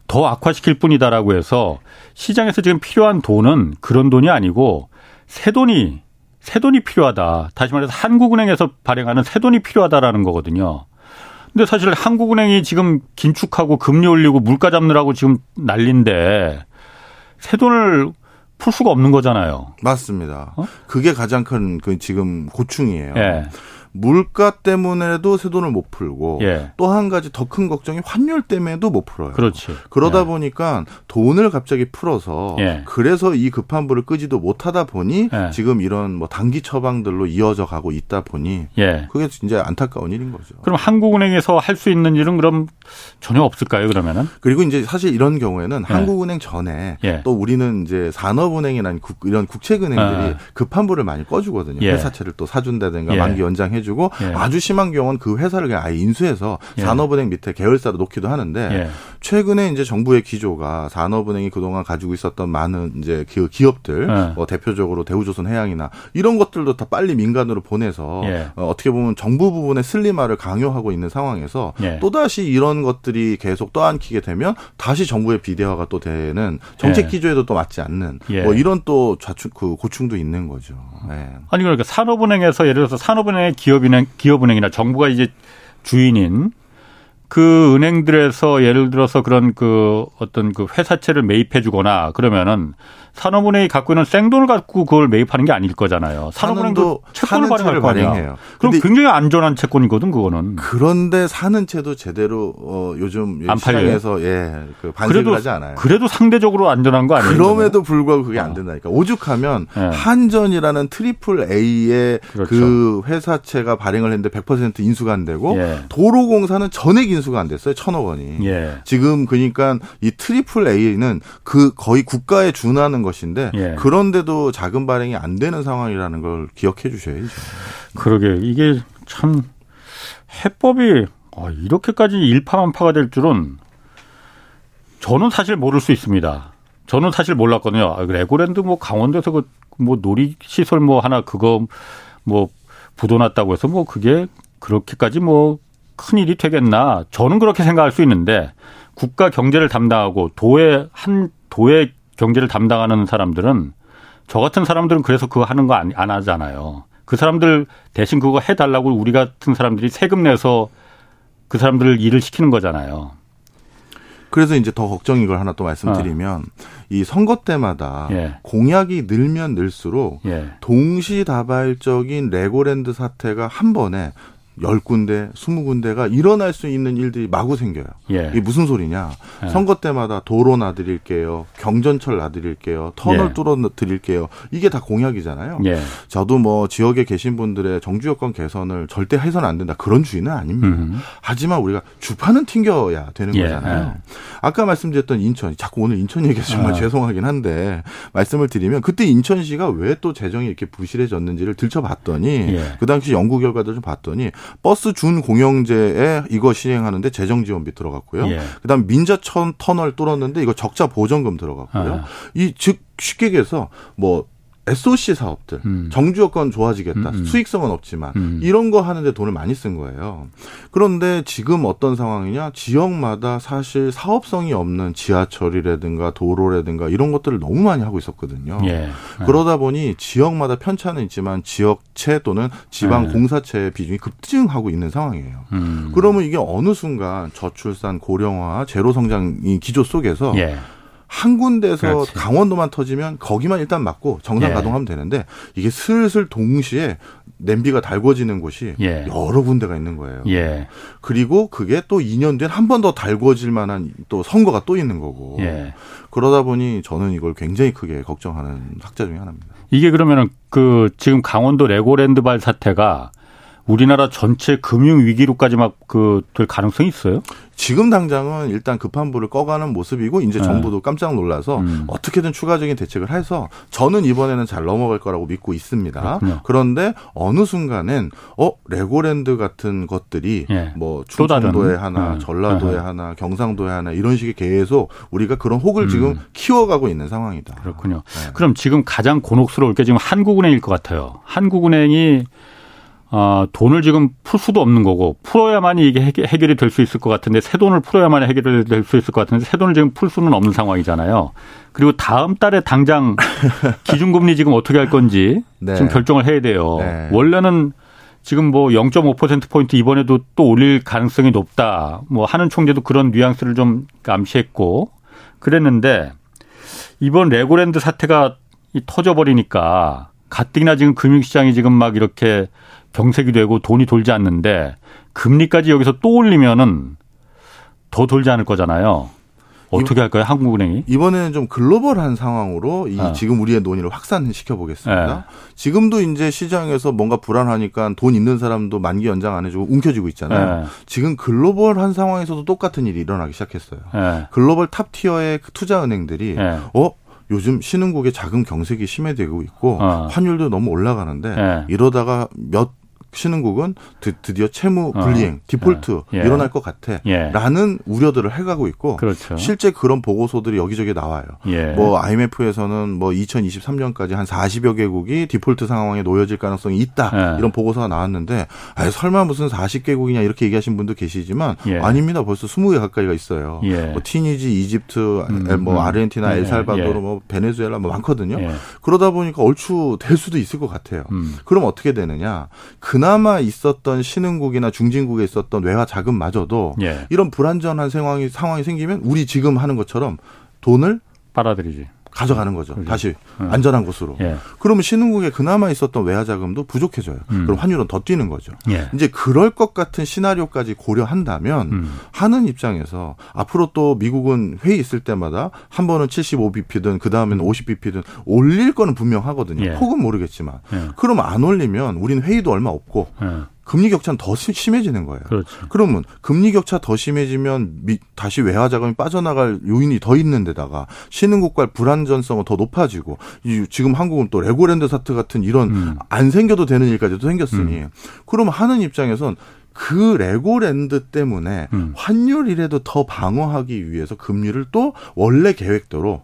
더 악화시킬 뿐이다라고 해서 시장에서 지금 필요한 돈은 그런 돈이 아니고 새 돈이 새 돈이 필요하다. 다시 말해서 한국은행에서 발행하는 새 돈이 필요하다라는 거거든요. 근데 사실 한국은행이 지금 긴축하고 금리 올리고 물가 잡느라고 지금 난린데 새 돈을 풀 수가 없는 거잖아요. 맞습니다. 어? 그게 가장 큰 그 지금 고충이에요. 예. 물가 때문에도 새 돈을 못 풀고 예. 또한 가지 더 큰 걱정이 환율 때문에도 못 풀어요. 그렇지. 그러다 예. 보니까 돈을 갑자기 풀어서 예. 그래서 이 급한 불을 끄지도 못하다 보니 예. 지금 이런 뭐 단기 처방들로 이어져 가고 있다 보니 예. 그게 진짜 안타까운 일인 거죠. 그럼 한국은행에서 할 수 있는 일은 그럼 전혀 없을까요? 그러면은? 그리고 이제 사실 이런 경우에는 예. 한국은행 전에 또 우리는 이제 산업은행이나 이런 국책은행들이 급한 불을 많이 꺼주거든요. 회사채를 또 사준다든가 만기 연장해 해주고 예. 아주 심한 경우는 그 회사를 그냥 아예 인수해서 예. 산업은행 밑에 계열사로 놓기도 하는데 예. 최근에 이제 정부의 기조가 산업은행이 그동안 가지고 있었던 많은 이제 그 기업들 예. 뭐 대표적으로 대우조선해양이나 이런 것들도 다 빨리 민간으로 보내서 예. 어, 어떻게 보면 정부 부분의 슬림화를 강요하고 있는 상황에서 예. 또 다시 이런 것들이 계속 떠안키게 되면 다시 정부의 비대화가 또 되는 정책 기조에도 또 맞지 않는 뭐 이런 또 좌충 그 고충도 있는 거죠. 아니 그러니까 산업은행에서 예를 들어서 산업은행의 기업 기업은행, 기업은행이나 정부가 이제 주인인 그 은행들에서 예를 들어서 그런 그 어떤 그 회사채를 매입해 주거나 그러면은 산업은행이 갖고 있는 생돈을 갖고 그걸 매입하는 게 아닐 거잖아요. 산업은행도 채권을 발행할 거 아니야. 그럼 굉장히 안전한 채권이거든 그거는. 그런데 산은채도 제대로 어 요즘 안 시장에서 예, 그 반대를 하지 않아요. 그래도 상대적으로 안전한 거 아니에요? 그럼에도 불구하고 그게 안 어. 된다니까. 오죽하면 예. 한전이라는 triple A의 그렇죠. 그 회사채가 발행을 했는데 100% 인수가 안 되고 예. 도로공사는 전액 인수가 안 됐어요. 천억 원이. 예. 지금 그러니까 이 triple A는 그 거의 국가에 준하는 하는 것인데 예. 그런데도 자금 발행이 안 되는 상황이라는 걸 기억해 주셔야죠. 그러게 이게 참 해법이 어, 이렇게까지 일파만파가 될 줄은 저는 사실 모를 수 있습니다. 저는 사실 몰랐거든요. 아, 레고랜드 뭐 강원도에서 그 뭐 놀이 시설 뭐 하나 그거 뭐 부도났다고 해서 뭐 그게 그렇게까지 뭐 큰 일이 되겠나. 저는 그렇게 생각할 수 있는데 국가 경제를 담당하고 도의 한 도의 경제를 담당하는 사람들은 저 같은 사람들은 그래서 그거 하는 거 안 하잖아요. 그 사람들 대신 그거 해달라고 우리 같은 사람들이 세금 내서 그 사람들을 일을 시키는 거잖아요. 그래서 이제 더 걱정인 걸 하나 또 말씀드리면 어. 이 선거 때마다 예. 공약이 늘면 늘수록 예. 동시다발적인 레고랜드 사태가 한 번에 열군데 스무 군데가 일어날 수 있는 일들이 마구 생겨요. 예. 이게 무슨 소리냐? 예. 선거 때마다 도로 놔드릴게요. 경전철 놔드릴게요. 터널 예. 뚫어 드릴게요. 이게 다 공약이잖아요. 예. 저도 뭐 지역에 계신 분들의 정주 여건 개선을 절대 해서는 안 된다. 그런 주의는 아닙니다. 음흠. 하지만 우리가 주파는 튕겨야 되는 예. 거잖아요. 예. 아까 말씀드렸던 인천, 자꾸 오늘 인천 얘기해서 정말 아. 죄송하긴 한데 말씀을 드리면 그때 인천시가 왜 또 재정이 이렇게 부실해졌는지를 들춰봤더니 예. 그 당시 연구 결과들 좀 봤더니 버스 준 공영제에 이거 시행하는데 재정 지원비 들어갔고요. 예. 그다음 민자천 터널 뚫었는데 이거 적자 보전금 들어갔고요. 아. 이즉 쉽게 얘기해서 뭐 SOC 사업들, 음. 정주 여건 좋아지겠다. 음, 음. 수익성은 없지만 음. 이런 거 하는데 돈을 많이 쓴 거예요. 그런데 지금 어떤 상황이냐? 지역마다 사실 사업성이 없는 지하철이라든가 도로라든가 이런 것들을 너무 많이 하고 있었거든요. 예. 예. 그러다 보니 지역마다 편차는 있지만 지역체 또는 지방 예. 공사체의 비중이 급증하고 있는 상황이에요. 음. 그러면 이게 어느 순간 저출산, 고령화, 제로 성장이 기조 속에서 예. 한 군데서 그렇지. 강원도만 터지면 거기만 일단 맞고 정상 예. 가동하면 되는데 이게 슬슬 동시에 냄비가 달궈지는 곳이 예. 여러 군데가 있는 거예요. 예. 그리고 그게 또 2년 뒤엔 한 번 더 달궈질 만한 또 선거가 또 있는 거고. 예. 그러다 보니 저는 이걸 굉장히 크게 걱정하는 학자 중에 하나입니다. 이게 그러면은 그 지금 강원도 레고랜드발 사태가 우리나라 전체 금융 위기로까지 막그될 가능성이 있어요? 지금 당장은 일단 급한 불을 꺼가는 모습이고 이제 네. 정부도 깜짝 놀라서 음. 어떻게든 추가적인 대책을 해서 저는 이번에는 잘 넘어갈 거라고 믿고 있습니다. 그렇군요. 그런데 어느 순간엔 어 레고랜드 같은 것들이 예. 뭐 충청도에 하나, 네. 전라도에 네. 하나, 경상도에 하나 이런 식의 계속 우리가 그런 혹을 음. 지금 키워가고 있는 상황이다. 그렇군요. 네. 그럼 지금 가장 곤혹스러울 게 지금 한국은행일 것 같아요. 한국은행이 어, 돈을 지금 풀 수도 없는 거고 풀어야만이 이게 해결이 될 수 있을 것 같은데 새 돈을 풀어야만 해결이 될 수 있을 것 같은데 새 돈을 지금 풀 수는 없는 상황이잖아요. 그리고 다음 달에 당장 기준금리 지금 어떻게 할 건지 네. 지금 결정을 해야 돼요. 네. 원래는 지금 뭐 0.5%포인트 이번에도 또 올릴 가능성이 높다. 뭐 한은 총재도 그런 뉘앙스를 좀 암시했고 그랬는데 이번 레고랜드 사태가 터져버리니까 가뜩이나 지금 금융시장이 지금 막 이렇게 경색이 되고 돈이 돌지 않는데 금리까지 여기서 또 올리면은 더 돌지 않을 거잖아요. 어떻게 할까요? 한국은행이? 이번에는 좀 글로벌한 상황으로 이 어. 지금 우리의 논의를 확산시켜 보겠습니다. 네. 지금도 이제 시장에서 뭔가 불안하니까 돈 있는 사람도 만기 연장 안 해주고 움켜쥐고 있잖아요. 네. 지금 글로벌한 상황에서도 똑같은 일이 일어나기 시작했어요. 네. 글로벌 top tier의 그 투자 은행들이 네. 어 요즘 신흥국의 자금 경색이 심해지고 있고 어. 환율도 너무 올라가는데 네. 이러다가 몇 신흥국은 드, 디어 채무 어. 불이행, 어. 디폴트 예. 일어날 것 같아. 예. 라는 우려들을 해가고 있고 그렇죠. 실제 그런 보고서들이 여기저기 나와요. 예. 뭐 IMF에서는 뭐 2023년까지 한 40여 개국이 디폴트 상황에 놓여질 가능성이 있다. 예. 이런 보고서가 나왔는데 아 설마 무슨 40개국이냐 이렇게 얘기하신 분도 계시지만 예. 아닙니다. 벌써 20개 가까이가 있어요. 예. 뭐 튀니지, 이집트, 음, 뭐 음. 아르헨티나, 엘살바도르, 뭐 베네수엘라 뭐 많거든요. 그러다 보니까 얼추 될 수도 있을 것 같아요. 음. 그럼 어떻게 되느냐? 그 그나마 있었던 신흥국이나 중진국에 있었던 외화 자금마저도 예. 이런 불안전한 상황이 상황이 생기면 우리 지금 하는 것처럼 돈을 빨아들이지. 가져가는 거죠. 그렇죠. 다시 음. 안전한 곳으로. 예. 그러면 신흥국에 그나마 있었던 외화 자금도 부족해져요. 음. 그럼 환율은 더 뛰는 거죠. 예. 이제 그럴 것 같은 시나리오까지 고려한다면 음. 하는 입장에서 앞으로 또 미국은 회의 있을 때마다 한 번은 75bp든 그 다음에는 50bp든 음. 올릴 거는 분명하거든요. 예. 폭은 모르겠지만. 예. 그럼 안 올리면 우리는 회의도 얼마 없고 예. 금리 격차는 더 심해지는 거예요. 그렇죠. 그러면 금리 격차 더 심해지면 미, 다시 외화 자금이 빠져나갈 요인이 더 있는 데다가 신흥국가 불안전성은 더 높아지고 이, 지금 한국은 또 레고랜드 사태 같은 이런 음. 안 생겨도 되는 일까지도 생겼으니 음. 그러면 한은 입장에선 그 레고랜드 때문에 음. 환율이라도 더 방어하기 위해서 금리를 또 원래 계획대로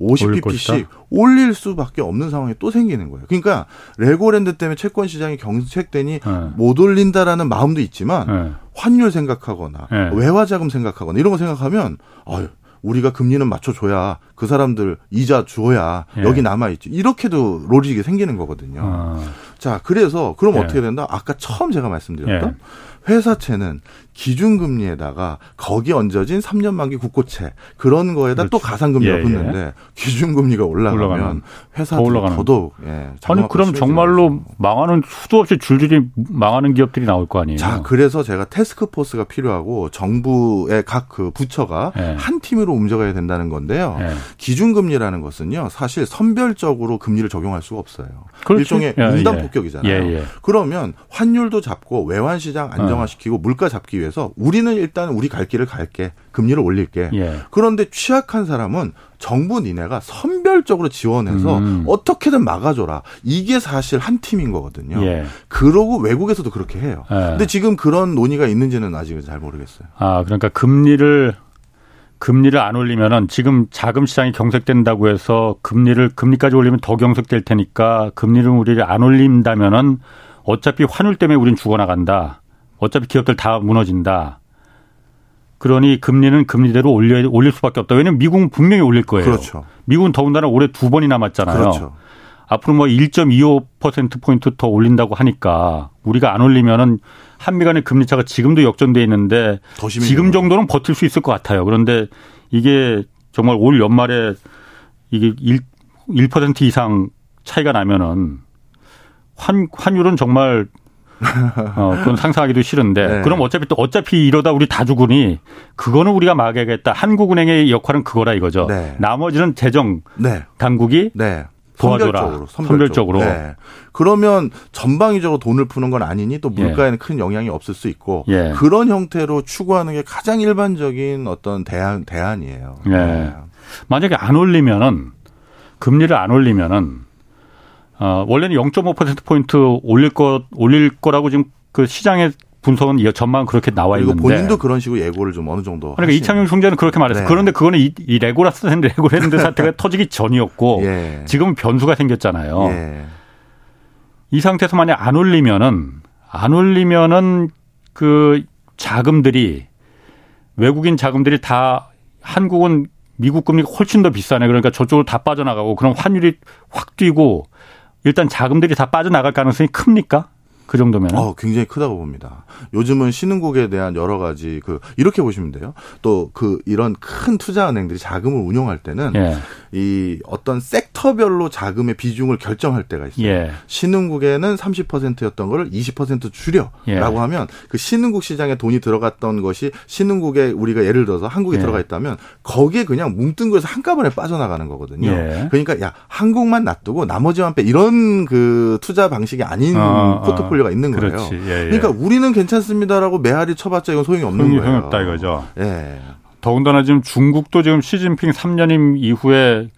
50bp씩 올릴 수밖에 없는 상황이 또 생기는 거예요. 그러니까 레고랜드 때문에 채권 시장이 경색되니 네. 못 올린다라는 마음도 있지만 네. 환율 생각하거나 네. 외화 자금 생각하거나 이런 거 생각하면 아유 우리가 금리는 맞춰줘야 그 사람들 이자 줘야 예. 여기 남아있지. 이렇게도 로직이 생기는 거거든요. 아. 자, 그래서 그럼 예. 어떻게 된다? 아까 처음 제가 말씀드렸던 예. 회사채는 기준금리에다가 거기 얹어진 3년 만기 국고채 그런 거에다 그렇죠. 또 가상금리가 예, 예. 붙는데 예. 기준금리가 올라가면, 올라가면 회사들이 더더욱 예, 아니 그럼 정말로 망하는 수도 없이 줄줄이 망하는 기업들이 나올 거 아니에요. 자 그래서 제가 테스크포스가 필요하고 정부의 각 그 부처가 예. 한 팀으로 움직여야 된다는 건데요. 예. 기준금리라는 것은요 사실 선별적으로 금리를 적용할 수가 없어요. 그렇지. 일종의 분단 폭격이잖아요. 그러면 환율도 잡고 외환 시장 안정화시키고 물가 잡기 위해 위해서 우리는 일단 우리 갈 길을 갈게. 금리를 올릴게. 예. 그런데 취약한 사람은 정부 니네가 선별적으로 지원해서 음. 어떻게든 막아줘라. 이게 사실 한 팀인 거거든요. 예. 그러고 외국에서도 그렇게 해요. 예. 근데 지금 그런 논의가 있는지는 아직은 잘 모르겠어요. 아, 그러니까 금리를 금리를 안 올리면은 지금 자금 시장이 경색된다고 해서 금리를 금리까지 올리면 더 경색될 테니까 금리를 우리를 안 올린다면은 어차피 환율 때문에 우린 죽어나간다. 어차피 기업들 다 무너진다. 그러니 금리는 금리대로 올려 올릴 수밖에 없다. 왜냐면 미국은 분명히 올릴 거예요. 그렇죠. 미국은 더군다나 올해 두 번이 남았잖아요. 그렇죠. 앞으로 뭐 1.25% 포인트 더 올린다고 하니까 우리가 안 올리면은 한미 간의 금리 차가 지금도 역전돼 있는데 지금 정도는 버틸 수 있을 것 같아요. 그런데 이게 정말 올 연말에 이게 1, 1% 이상 차이가 나면은 환 환율은 정말 어, 그건 상상하기도 싫은데 네. 그럼 어차피 또 어차피 이러다 우리 다 죽으니 그거는 우리가 막아야겠다. 한국은행의 역할은 그거라 이거죠. 네. 나머지는 재정 네. 당국이 네. 도와줘라. 선별적으로. 선별적으로. 네. 그러면 전방위적으로 돈을 푸는 건 아니니 또 물가에는 예. 큰 영향이 없을 수 있고 예. 그런 형태로 추구하는 게 가장 일반적인 어떤 대안 대안이에요. 예. 네. 만약에 안 올리면은 금리를 안 올리면은 어 원래는 0.5% 포인트 올릴 거 올릴 거라고 지금 그 시장에 분석은 전망은 그렇게 나와 있는데 본인도 그런 식으로 예고를 좀 어느 정도 그러니까 하시는. 이창용 총재는 그렇게 말했어요. 네. 그런데 그거는 이, 이 레고라스 레고랜드 사태가 터지기 전이었고 예. 지금은 변수가 생겼잖아요. 예. 이 상태에서 만약 안 올리면은 안 올리면은 그 자금들이 외국인 자금들이 다 한국은 미국 금리가 훨씬 더 비싸네. 그러니까 저쪽으로 다 빠져나가고 그럼 환율이 확 뛰고 일단 자금들이 다 빠져나갈 가능성이 큽니까? 그 정도면? 어, 굉장히 크다고 봅니다. 요즘은 신흥국에 대한 여러 가지 그 이렇게 보시면 돼요. 또 그 이런 큰 투자 은행들이 자금을 운용할 때는 예. 이 어떤 섹터별로 자금의 비중을 결정할 때가 있어요. 예. 신흥국에는 30%였던 걸20% 줄여라고 예. 하면 그 신흥국 시장에 돈이 들어갔던 것이 신흥국에 우리가 예를 들어서 한국에 예. 들어가 있다면 거기에 그냥 뭉뚱그려서 한꺼번에 빠져나가는 거거든요. 예. 그러니까 야 한국만 놔두고 나머지만 빼 이런 그 투자 방식이 아닌 어, 어. 포트폴리오가 있는 거예요. 예, 그러니까 우리는 괜찮습니다라고 메아리 쳐봤자 이건 소용이 없는 소용이 거예요. 없다 이거죠. 예. 더군다나 지금 중국도 지금 시진핑 3년임 이후에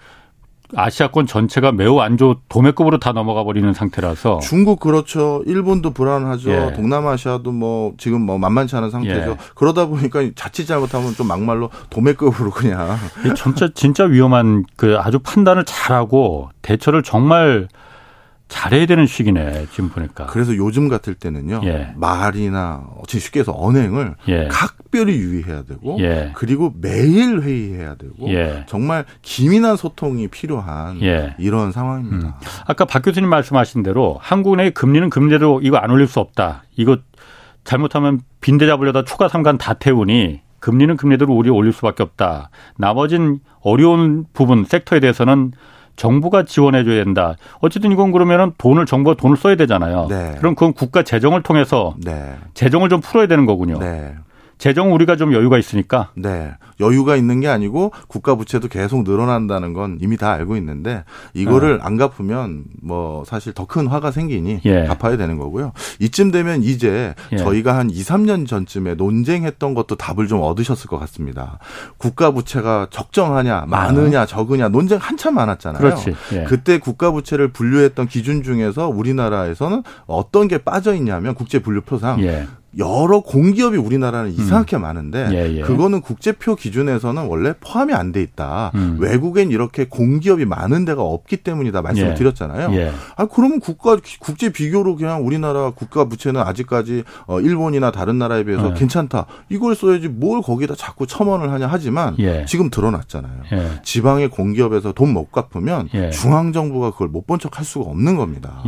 아시아권 전체가 매우 안 좋은 도매급으로 다 넘어가 버리는 상태라서 중국 그렇죠. 일본도 불안하죠. 예. 동남아시아도 뭐 지금 뭐 만만치 않은 상태죠. 예. 그러다 보니까 자칫 잘못하면 좀 막말로 도매급으로 그냥 진짜 진짜 위험한 그 아주 판단을 잘하고 대처를 정말 잘해야 되는 시기네 지금 보니까. 그래서 요즘 같을 때는요 예. 말이나 어찌 쉽게 해서 언행을 예. 각별히 유의해야 되고 예. 그리고 매일 회의해야 되고 예. 정말 기민한 소통이 필요한 예. 이런 상황입니다. 음. 아까 박 교수님 말씀하신 대로 한국의 금리는 금리대로 이거 안 올릴 수 없다. 이거 잘못하면 빈대 잡으려다 초과 상관 다 태우니 금리는 금리대로 우리 올릴 수밖에 없다. 나머진 어려운 부분 섹터에 대해서는 정부가 지원해 줘야 된다. 어쨌든 이건 그러면은 돈을 정부가 돈을 써야 되잖아요. 네. 그럼 그건 국가 재정을 통해서 네. 재정을 좀 풀어야 되는 거군요. 네. 재정 우리가 좀 여유가 있으니까. 네. 여유가 있는 게 아니고 국가 부채도 계속 늘어난다는 건 이미 다 알고 있는데 이거를 네. 안 갚으면 뭐 사실 더 큰 화가 생기니 예. 갚아야 되는 거고요. 이쯤 되면 이제 예. 저희가 한 2, 3년 전쯤에 논쟁했던 것도 답을 좀 얻으셨을 것 같습니다. 국가 부채가 적정하냐, 많으냐, 아. 적으냐 논쟁 한참 많았잖아요. 그렇지. 예. 그때 국가 부채를 분류했던 기준 중에서 우리나라에서는 어떤 게 빠져 있냐면 국제 분류표상 예. 여러 공기업이 우리나라는 이상하게 음. 많은데 예, 예. 그거는 국제표 기준에서는 원래 포함이 안 돼 있다. 음. 외국엔 이렇게 공기업이 많은 데가 없기 때문이다 말씀을 예. 드렸잖아요. 예. 아 그러면 국가 국제 비교로 그냥 우리나라 국가 부채는 아직까지 어 일본이나 다른 나라에 비해서 예. 괜찮다. 이걸 써야지 뭘 거기다 자꾸 첨언을 하냐 하지만 예. 지금 드러났잖아요. 예. 지방의 공기업에서 돈 못 갚으면 중앙 정부가 그걸 못 본 척 할 수가 없는 겁니다.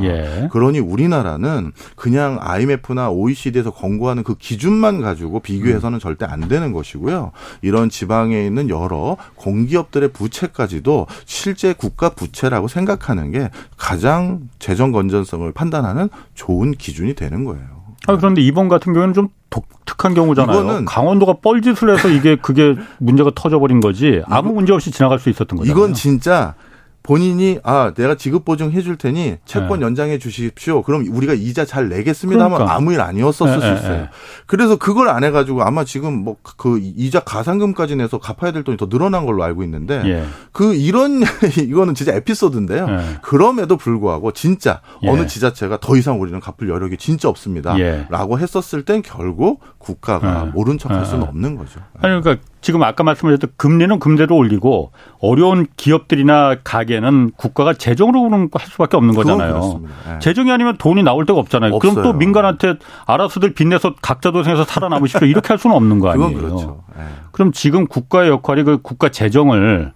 그러니 우리나라는 그냥 IMF나 OECD에서 권 고하는 그 기준만 가지고 비교해서는 음. 절대 안 되는 것이고요. 이런 지방에 있는 여러 공기업들의 부채까지도 실제 국가 부채라고 생각하는 게 가장 재정 건전성을 판단하는 좋은 기준이 되는 거예요. 아, 그런데 이번 같은 경우는 좀 독특한 경우잖아요. 강원도가 뻘짓을 해서 이게 그게 문제가 터져버린 거지 아무 문제 없이 지나갈 수 있었던 거죠. 이건 진짜 본인이 아 내가 지급 보증 해줄 테니 채권 네. 연장해 주십시오. 그럼 우리가 이자 잘 내겠습니다 하면 그러니까. 아무 일 아니었었을 네, 수 네, 있어요. 네, 그래서 그걸 안 해가지고 아마 지금 뭐 그 이자 가상금까지 내서 갚아야 될 돈이 더 늘어난 걸로 알고 있는데 예. 그 이런 이거는 진짜 에피소드인데요. 예. 그럼에도 불구하고 진짜 예. 어느 지자체가 더 이상 우리는 갚을 여력이 진짜 없습니다라고 예. 했었을 땐 결국 국가가 예. 모른 척할 수는 없는 거죠. 아니 그러니까 지금 아까 말씀하셨던 금리는 금대로 올리고 어려운 기업들이나 가게는 국가가 재정으로 할 수밖에 없는 거잖아요. 네. 재정이 아니면 돈이 나올 데가 없잖아요. 없어요. 그럼 또 민간한테 알아서들 빚내서 각자 도생해서 살아남으십시오. 이렇게 할 수는 없는 거 아니에요. 그렇죠. 네. 그럼 지금 국가의 역할이 그 국가 재정을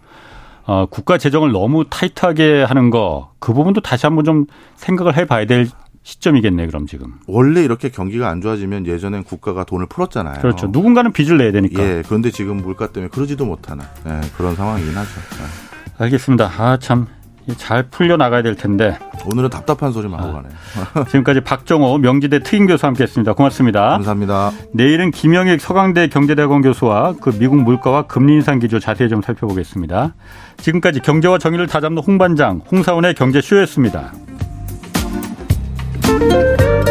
어, 국가 재정을 너무 타이트하게 하는 거 그 부분도 다시 한번 좀 생각을 해봐야 될 시점이겠네 그럼 지금. 원래 이렇게 경기가 안 좋아지면 예전엔 국가가 돈을 풀었잖아요. 그렇죠. 누군가는 빚을 내야 되니까. 예. 그런데 지금 물가 때문에 그러지도 못하는 예, 그런 상황이긴 하죠. 예. 알겠습니다. 아 참. 잘 풀려 나가야 될 텐데. 오늘은 답답한 소리만 하고 아. 가네요. 지금까지 박정호 명지대 특임 교수 함께 했습니다. 고맙습니다. 감사합니다. 내일은 김영익 서강대 경제대학원 교수와 그 미국 물가와 금리 인상 기조 자세히 좀 살펴보겠습니다. 지금까지 경제와 정의를 다잡는 홍반장 홍사원의 경제쇼였습니다. Thank you.